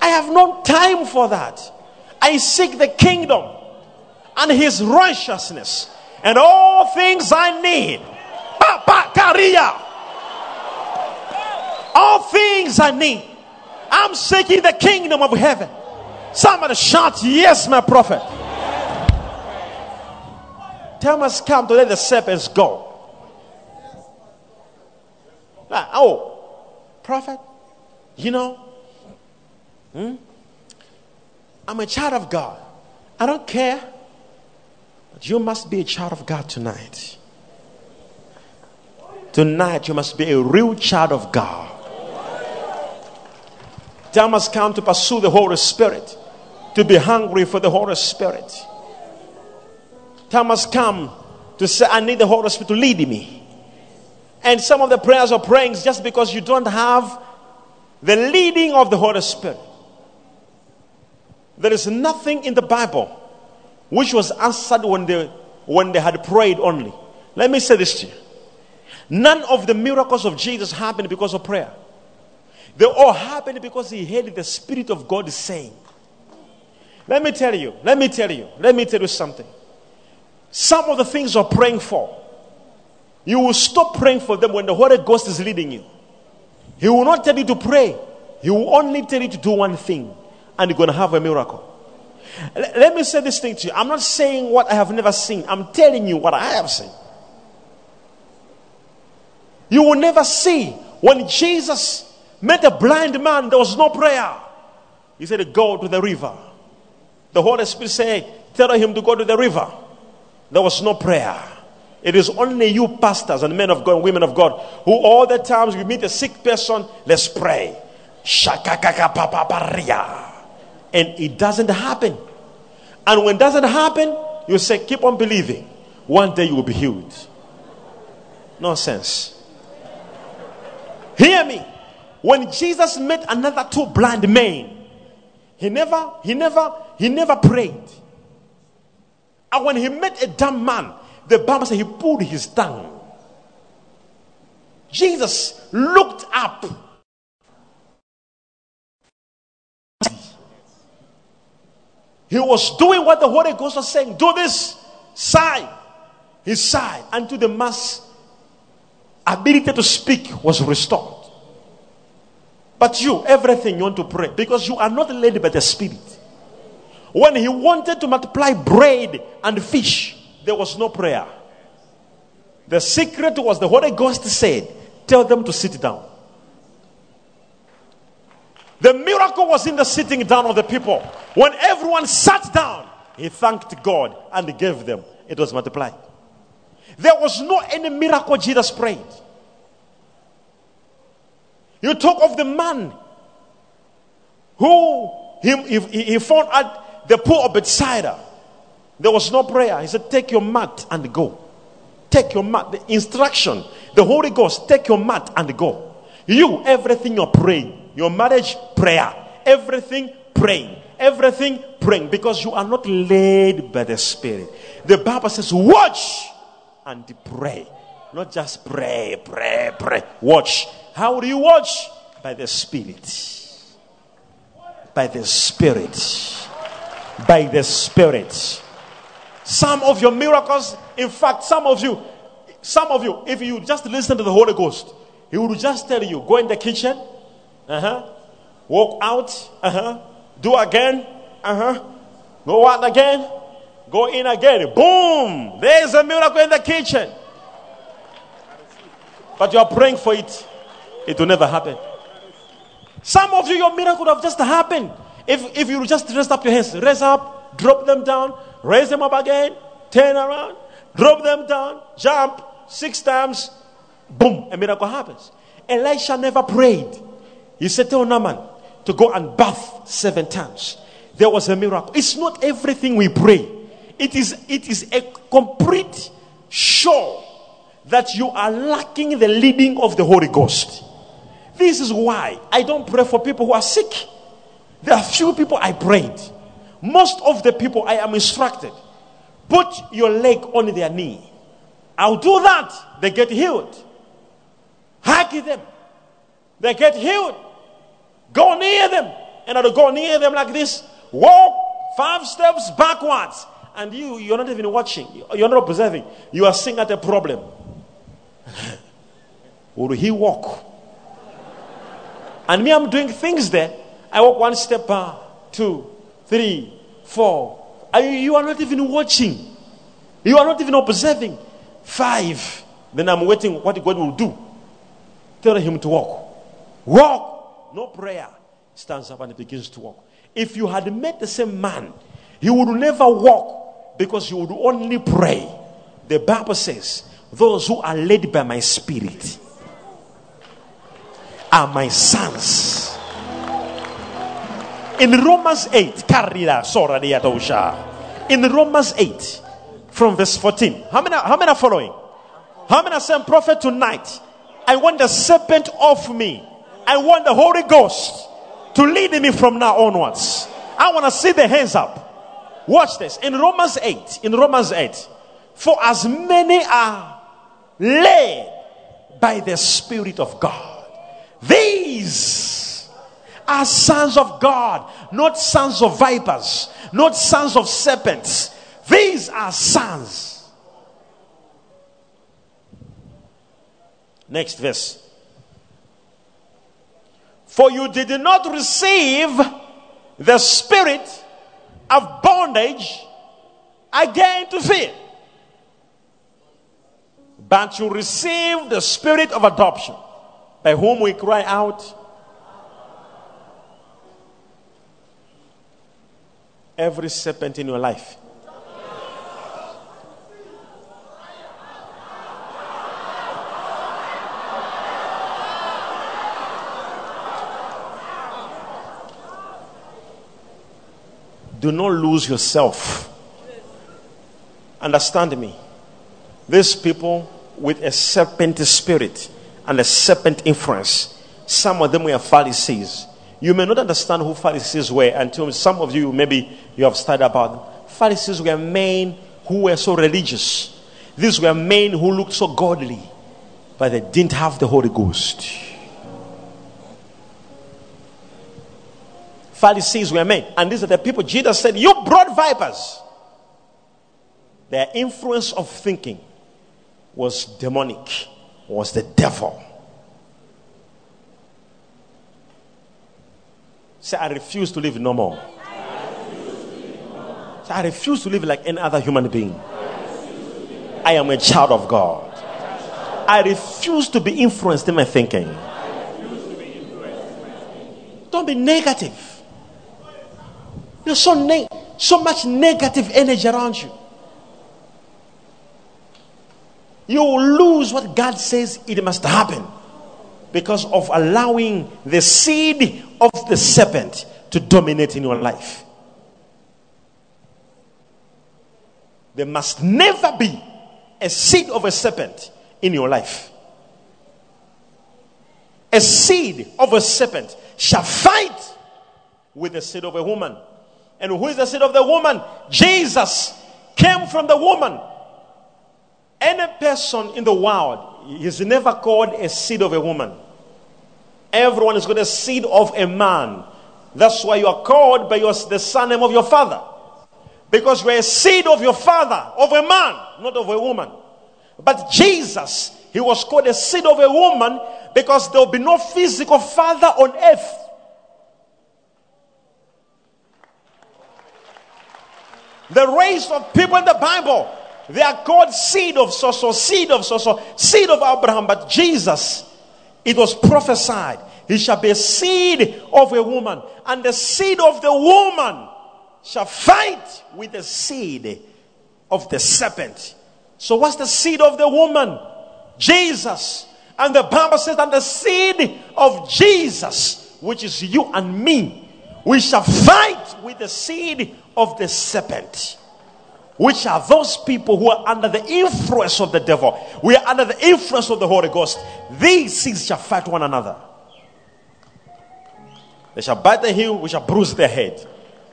I have no time for that. I seek the kingdom and his righteousness and all things I need. Papa Karia. All things I need. I'm seeking the kingdom of heaven. Somebody shout, Yes, my prophet. Time has come to let the serpents go. Oh, prophet, you know, hmm? I'm a child of God. I don't care. But you must be a child of God tonight. Tonight, you must be a real child of God. Time has come to pursue the Holy Spirit, to be hungry for the Holy Spirit. Time has come to say, I need the Holy Spirit to lead me. And some of the prayers are praying just because you don't have the leading of the Holy Spirit. There is nothing in the Bible which was answered when they, when they had prayed only. Let me say this to you. None of the miracles of Jesus happened because of prayer. They all happened because he heard the Spirit of God saying. Let me tell you, let me tell you, let me tell you something. Some of the things you're praying for, you will stop praying for them when the Holy Ghost is leading you. He will not tell you to pray, He will only tell you to do one thing, and you're going to have a miracle. L- Let me say this thing to you. I'm not saying what I have never seen, I'm telling you what I have seen. You will never see when Jesus met a blind man, there was no prayer. He said, Go to the river. The Holy Spirit said, Tell him to go to the river. There was no prayer. It is only you, pastors and men of God and women of God, who all the times you meet a sick person, let's pray. And it doesn't happen. And when it doesn't happen, you say, Keep on believing. One day you will be healed. Nonsense. Hear me. When Jesus met another two blind men, he never, he never, he never prayed. And when he met a dumb man, the Bible said he pulled his tongue. Jesus looked up. He was doing what the Holy Ghost was saying. Do this. Sigh. He sighed until the man's ability to speak was restored. But you, everything you want to pray because you are not led by the Spirit. When he wanted to multiply bread and fish, there was no prayer. The secret was the Holy Ghost said, Tell them to sit down. The miracle was in the sitting down of the people. When everyone sat down, he thanked God and gave them. It was multiplied. There was no any miracle Jesus prayed. You talk of the man who he, he, he found at the pool of Bethsaida. There was no prayer. He said, Take your mat and go. Take your mat. The instruction, the Holy Ghost, take your mat and go. You, everything you're praying, your marriage, prayer. Everything, praying. Everything, praying. Because you are not led by the Spirit. The Bible says, Watch and pray. Not just pray, pray, pray. Watch. How do you watch? By the Spirit. By the Spirit. By the Spirit. Some of your miracles, in fact, some of you, some of you, if you just listen to the Holy Ghost, He will just tell you, go in the kitchen, uh huh, walk out, uh huh, do again, uh huh, go out again, go in again. Boom! There's a miracle in the kitchen. But you are praying for it, it will never happen. Some of you, your miracle would have just happened. If, if you just raise up your hands, raise up, drop them down, raise them up again, turn around, drop them down, jump six times, boom, a miracle happens. Elisha never prayed. He said, Tell Naaman to go and bath seven times. There was a miracle. It's not everything we pray, it is, it is a complete show that you are lacking the leading of the Holy Ghost. This is why I don't pray for people who are sick. There are few people I prayed. Most of the people I am instructed put your leg on their knee. I'll do that. They get healed. Hug them. They get healed. Go near them. And I'll go near them like this. Walk five steps backwards. And you, you're not even watching. You're not observing. You are seeing at a problem. Will he walk? And me, I'm doing things there. I walk one step, uh, two, three, four. And you- you are not even watching. You are not even observing. Five. Then I'm waiting what God will do. Tell him to walk. Walk. No prayer. Stands up and begins to walk. If you had met the same man, he would never walk because he would only pray. The Bible says, Those who are led by my spirit are my sons. In Romans 8, Karira Sora de Yadosha. In Romans 8, from verse 14. How many, how many are following? How many are saying, Prophet, tonight, I want the serpent off me. I want the Holy Ghost to lead me from now onwards. I want to see the hands up. Watch this. In Romans 8, in Romans 8, for as many are led by the Spirit of God, these are sons of God, not sons of vipers, not sons of serpents. These are sons. Next verse. For you did not receive the spirit of bondage again to fear, but you received the spirit of adoption, by whom we cry out, Every serpent in your life Do not lose yourself. Understand me. These people with a serpent spirit and a serpent influence, some of them were Pharisees. You may not understand who Pharisees were until some of you, maybe you have studied about them. Pharisees were men who were so religious. These were men who looked so godly, but they didn't have the Holy Ghost. Pharisees were men. And these are the people Jesus said, You brought vipers. Their influence of thinking was demonic, was the devil. Say, I refuse to live no more. Say, I refuse to live like any other human being. I am a child of God. I refuse to be influenced in my thinking. Don't be negative. There's so, ne- so much negative energy around you. You will lose what God says it must happen because of allowing the seed of the serpent to dominate in your life. There must never be a seed of a serpent in your life. A seed of a serpent shall fight with the seed of a woman. And who is the seed of the woman? Jesus came from the woman. Any person in the world is never called a seed of a woman. Everyone is called a seed of a man. That's why you are called by your, the surname of your father. Because you are a seed of your father, of a man, not of a woman. But Jesus, he was called a seed of a woman because there will be no physical father on earth. The race of people in the Bible, they are called seed of so so, seed of so so, seed of Abraham. But Jesus, it was prophesied, he shall be a seed of a woman, and the seed of the woman shall fight with the seed of the serpent. So, what's the seed of the woman? Jesus. And the Bible says, and the seed of Jesus, which is you and me, we shall fight with the seed of the serpent. Which are those people who are under the influence of the devil. We are under the influence of the Holy Ghost. These seeds shall fight one another. They shall bite the heel, we shall bruise the head.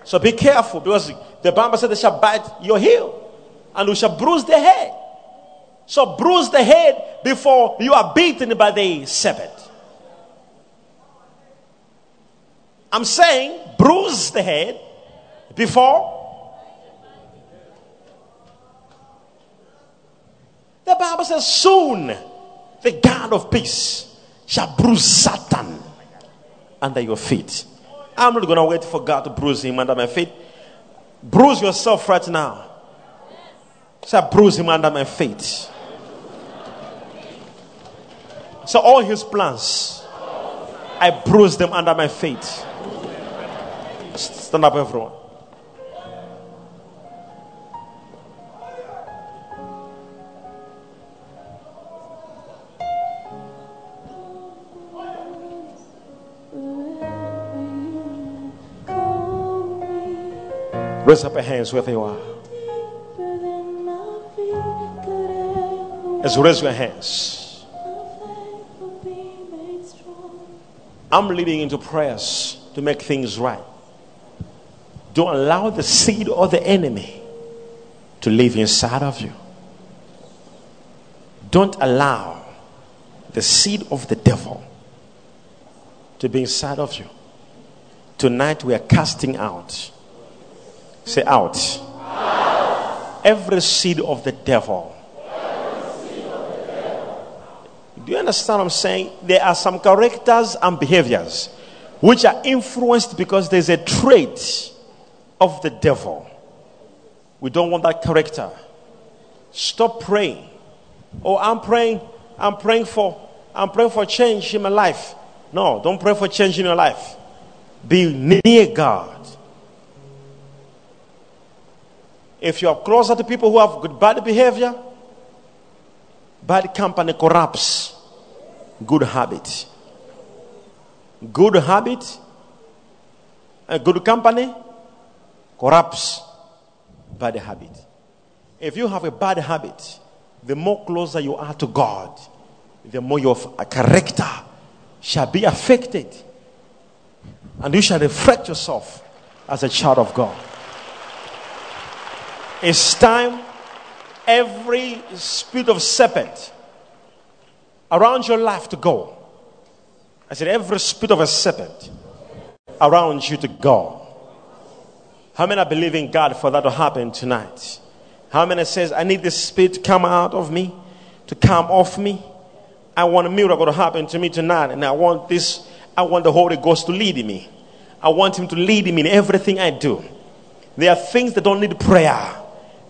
So be careful because the Bible said they shall bite your heel and we shall bruise the head. So bruise the head before you are beaten by the serpent. I'm saying bruise the head before. The Bible says, soon the God of peace shall bruise Satan under your feet. I'm not going to wait for God to bruise him under my feet. Bruise yourself right now. Say, bruise him under my feet. So all his plans, I bruise them under my feet. Stand up, everyone. Raise up your hands wherever you are. Let's raise your hands. I'm leading into prayers to make things right. Don't allow the seed of the enemy to live inside of you. Don't allow the seed of the devil to be inside of you. Tonight we are casting out. Say out. Every seed of the devil. Do you understand what I'm saying? There are some characters and behaviors which are influenced because there's a trait of the devil. We don't want that character. Stop praying. Oh, I'm praying. I'm praying for. I'm praying for change in my life. No, don't pray for change in your life. Be near God. If you are closer to people who have good bad behavior, bad company corrupts good habit. Good habit, a good company corrupts bad habit. If you have a bad habit, the more closer you are to God, the more your uh, character shall be affected. And you shall reflect yourself as a child of God. It's time every spirit of serpent around your life to go. I said, every spirit of a serpent around you to go. How many are believing God for that to happen tonight? How many says, I need this spirit to come out of me, to come off me? I want a miracle to happen to me tonight, and I want this, I want the Holy Ghost to lead me. I want Him to lead me in everything I do. There are things that don't need prayer.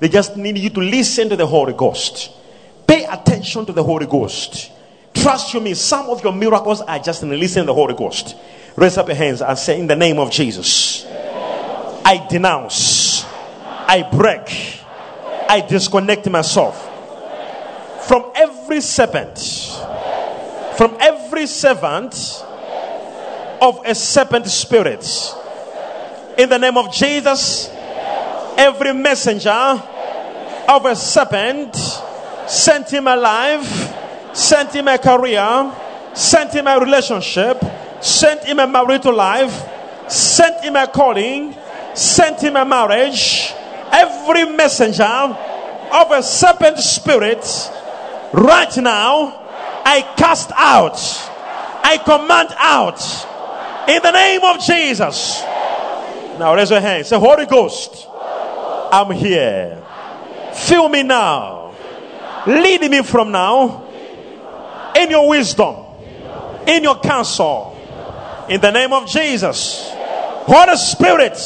They just need you to listen to the Holy Ghost. Pay attention to the Holy Ghost. Trust you me, some of your miracles are just in listening to the Holy Ghost. Raise up your hands and say, In the name of Jesus, I denounce, I break, I disconnect myself from every serpent, from every servant of a serpent spirit. In the name of Jesus, every messenger of a serpent sent him alive, sent him a career, sent him a relationship, sent him a marital life, sent him a calling, sent him a marriage. Every messenger of a serpent spirit, right now, I cast out, I command out in the name of Jesus. Now raise your hand. Say, Holy Ghost, I'm here. Fill me now. Lead me from now in your wisdom, in your counsel, in the name of Jesus. Holy Spirit,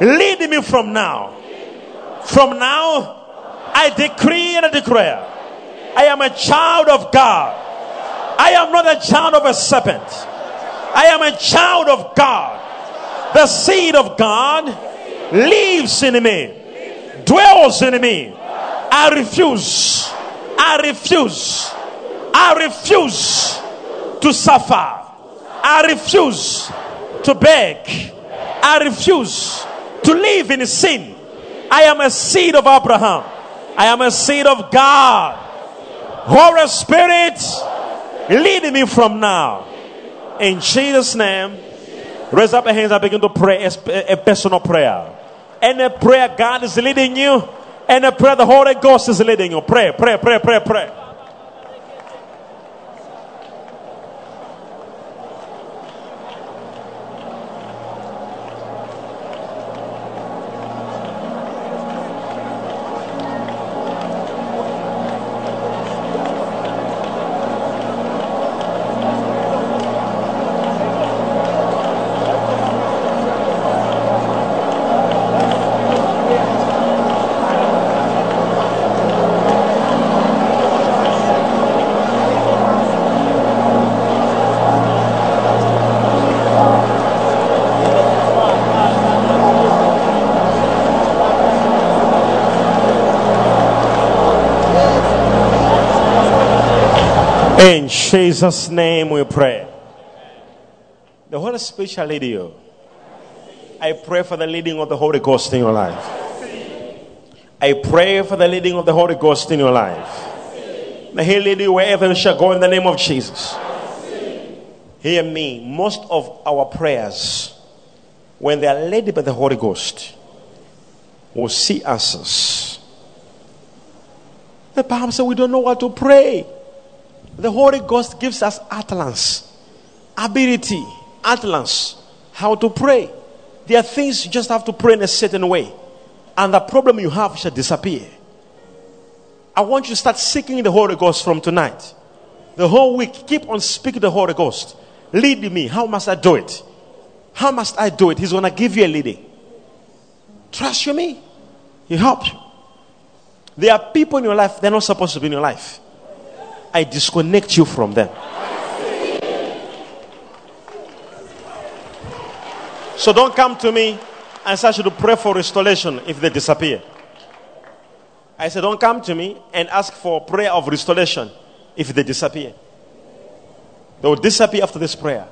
lead me from now. From now, I decree and I declare I am a child of God. I am not a child of a serpent. I am a child of God. The seed of God lives in me, dwells in me. I refuse. I refuse. I refuse to suffer. I refuse to beg. I refuse to live in sin. I am a seed of Abraham. I am a seed of God. Holy Spirit, lead me from now. In Jesus' name, raise up your hands and begin to pray a, a personal prayer. Any prayer God is leading you, any prayer the Holy Ghost is leading you. Pray, pray, pray, pray, pray. In Jesus' name we pray. The Holy Spirit shall lead you. I pray for the leading of the Holy Ghost in your life. I pray for the leading of the Holy Ghost in your life. May He lead you wherever you shall go in the name of Jesus. Hear me. Most of our prayers, when they are led by the Holy Ghost, will see answers. The Bible says we don't know what to pray. The Holy Ghost gives us utterance, ability, utterance, how to pray. There are things you just have to pray in a certain way, and the problem you have shall disappear. I want you to start seeking the Holy Ghost from tonight. The whole week, keep on speaking the Holy Ghost. Lead me. How must I do it? How must I do it? He's going to give you a leading. Trust you me. He help you. There are people in your life, they're not supposed to be in your life. I disconnect you from them. So don't come to me and say I should pray for restoration if they disappear. I said, don't come to me and ask for prayer of restoration if they disappear. They will disappear after this prayer.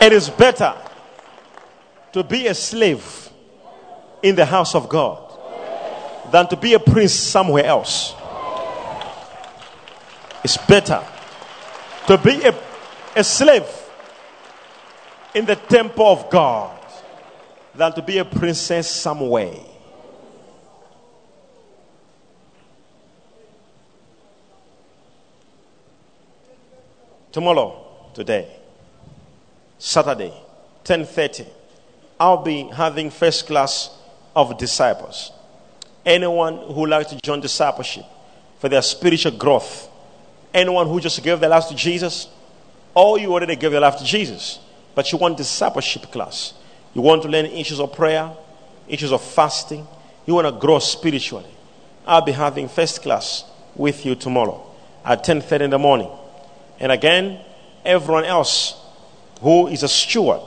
It is better to be a slave in the house of God than to be a prince somewhere else. It's better to be a, a slave in the temple of God than to be a princess somewhere. Tomorrow, today, Saturday, 10:30, I'll be having first class of disciples. Anyone who likes to join discipleship for their spiritual growth, anyone who just gave their life to Jesus, or you already gave your life to Jesus, but you want discipleship class. You want to learn issues of prayer, issues of fasting. You want to grow spiritually. I'll be having first class with you tomorrow at 10:30 in the morning. And again, everyone else who is a steward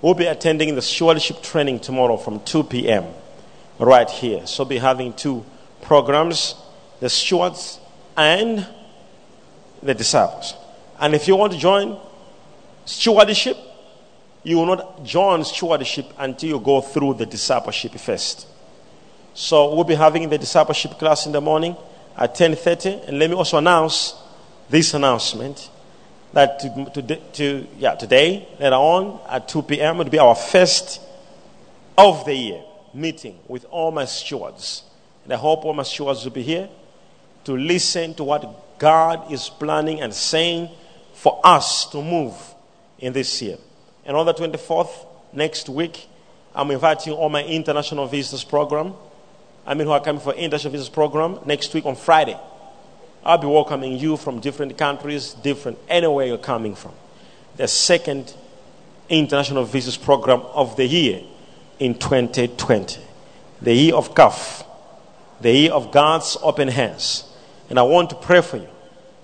will be attending the stewardship training tomorrow from 2 p.m. right here. So be having two programs, the stewards and the disciples. And if you want to join stewardship, you will not join stewardship until you go through the discipleship first. So we'll be having the discipleship class in the morning at 10:30. And let me also announce this announcement that to, to, to, yeah, today, later on at 2 p.m., it'll be our first of the year meeting with all my stewards. And I hope all my stewards will be here to listen to what God is planning and saying for us to move in this year. And on the 24th, next week, I'm inviting all my international visitors program. I mean, who are coming for international visitors program next week on Friday. I'll be welcoming you from different countries, different anywhere you're coming from. The second international visitors program of the year in 2020, the year of Kaf, the year of God's open hands. And I want to pray for you.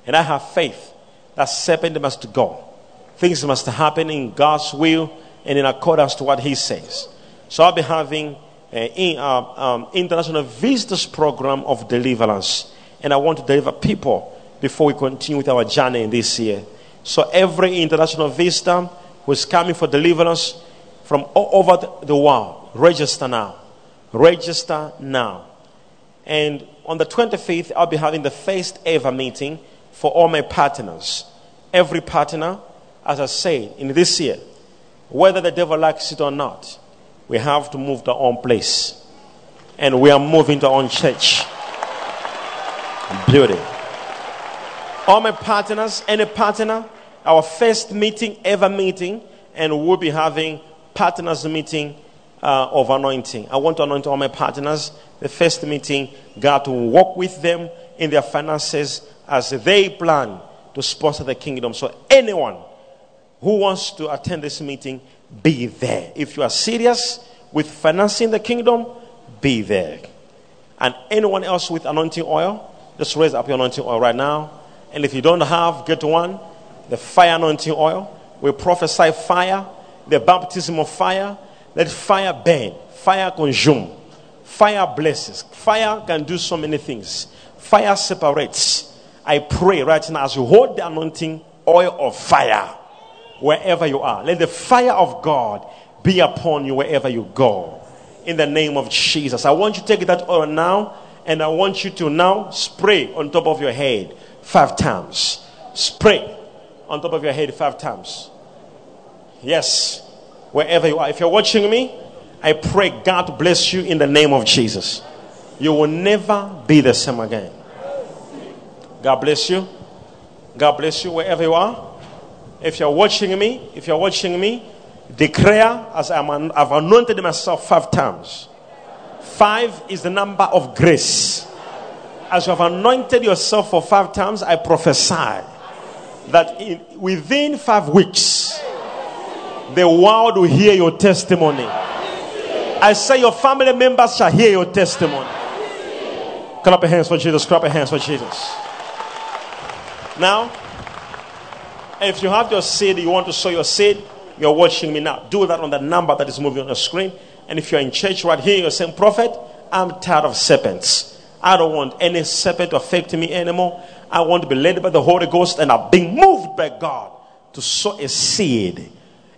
And I have faith that serpent must go. Things must happen in God's will and in accordance to what He says. So I'll be having an uh, um, international visitors program of deliverance and I want to deliver people before we continue with our journey in this year. So every international visitor who is coming for deliverance from all over the world, register now. Register now. And on the 25th, I'll be having the first ever meeting for all my partners. Every partner, as I say, in this year, whether the devil likes it or not, we have to move to our own place. And we are moving to our own church. Beauty. All my partners, any partner, our first meeting, ever meeting, and we'll be having partners meeting uh, of anointing. I want to anoint all my partners. The first meeting, God will walk with them in their finances as they plan to sponsor the kingdom. So anyone who wants to attend this meeting, be there. If you are serious with financing the kingdom, be there. And anyone else with anointing oil, just raise up your anointing oil right now. And if you don't have, get one. The fire anointing oil. We prophesy fire, the baptism of fire. Let fire burn, fire consume, Fire blesses. Fire can do so many things. Fire separates. I pray right now as you hold the anointing oil of fire wherever you are. Let the fire of God be upon you wherever you go. In the name of Jesus. I want you to take that oil now and I want you to now spray on top of your head five times. Spray on top of your head five times. Yes, wherever you are. If you're watching me, I pray God bless you in the name of Jesus. You will never be the same again. God bless you. God bless you wherever you are. If you're watching me, if you're watching me, declare as I'm, I've anointed myself five times. Five is the number of grace. As you have anointed yourself for five times, I prophesy that in, within five weeks, the world will hear your testimony. I say your family members shall hear your testimony. Clap your hands for Jesus. Clap your hands for Jesus. Now, if you have your seed, you want to sow your seed, you're watching me now. Do that on the number that is moving on the screen. And if you're in church right here, you're saying, Prophet, I'm tired of serpents. I don't want any serpent to affect me anymore. I want to be led by the Holy Ghost, and I've been moved by God to sow a seed.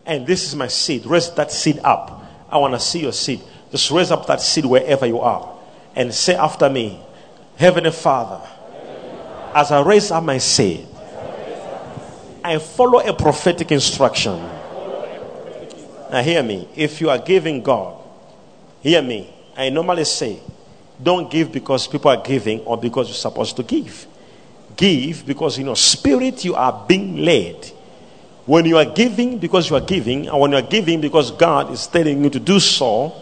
And this is my seed. Raise that seed up. I want to see your seed. Just raise up that seed wherever you are and say after me, Heavenly Father, as I raise up my seed, I follow a prophetic instruction. Now, hear me. If you are giving God, hear me. I normally say, don't give because people are giving or because you're supposed to give. Give because in your spirit you are being led. When you are giving because you are giving, and when you are giving because God is telling you to do so,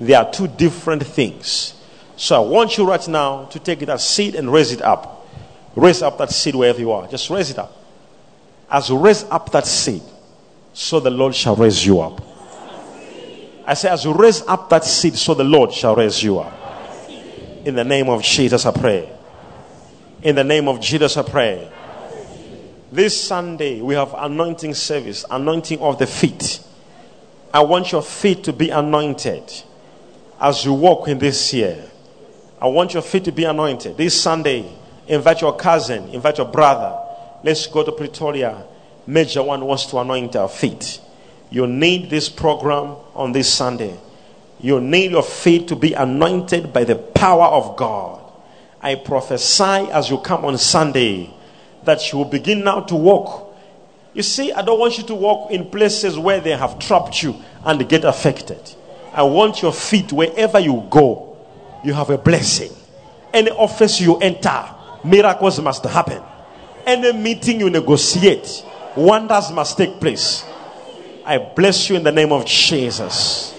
they are two different things. So I want you right now to take that seed and raise it up. Raise up that seed wherever you are. Just raise it up. As you raise up that seed, so the Lord shall raise you up. I say, as you raise up that seed, so the Lord shall raise you up. In the name of Jesus, I pray. In the name of Jesus, I pray. This Sunday, we have anointing service, anointing of the feet. I want your feet to be anointed as you walk in this year. I want your feet to be anointed. This Sunday, invite your cousin, invite your brother. Let's go to Pretoria. Major one wants to anoint our feet. You need this program on this Sunday. You need your feet to be anointed by the power of God. I prophesy as you come on Sunday that she will begin now to walk. You see, I don't want you to walk in places where they have trapped you and get affected. I want your feet wherever you go, you have a blessing. Any office you enter, miracles must happen. Any meeting you negotiate, wonders must take place. I bless you in the name of Jesus.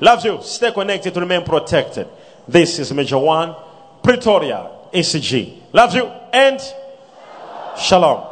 Loves you. Stay connected to remain protected. This is Major One, Pretoria, ECG. Loves you and shalom.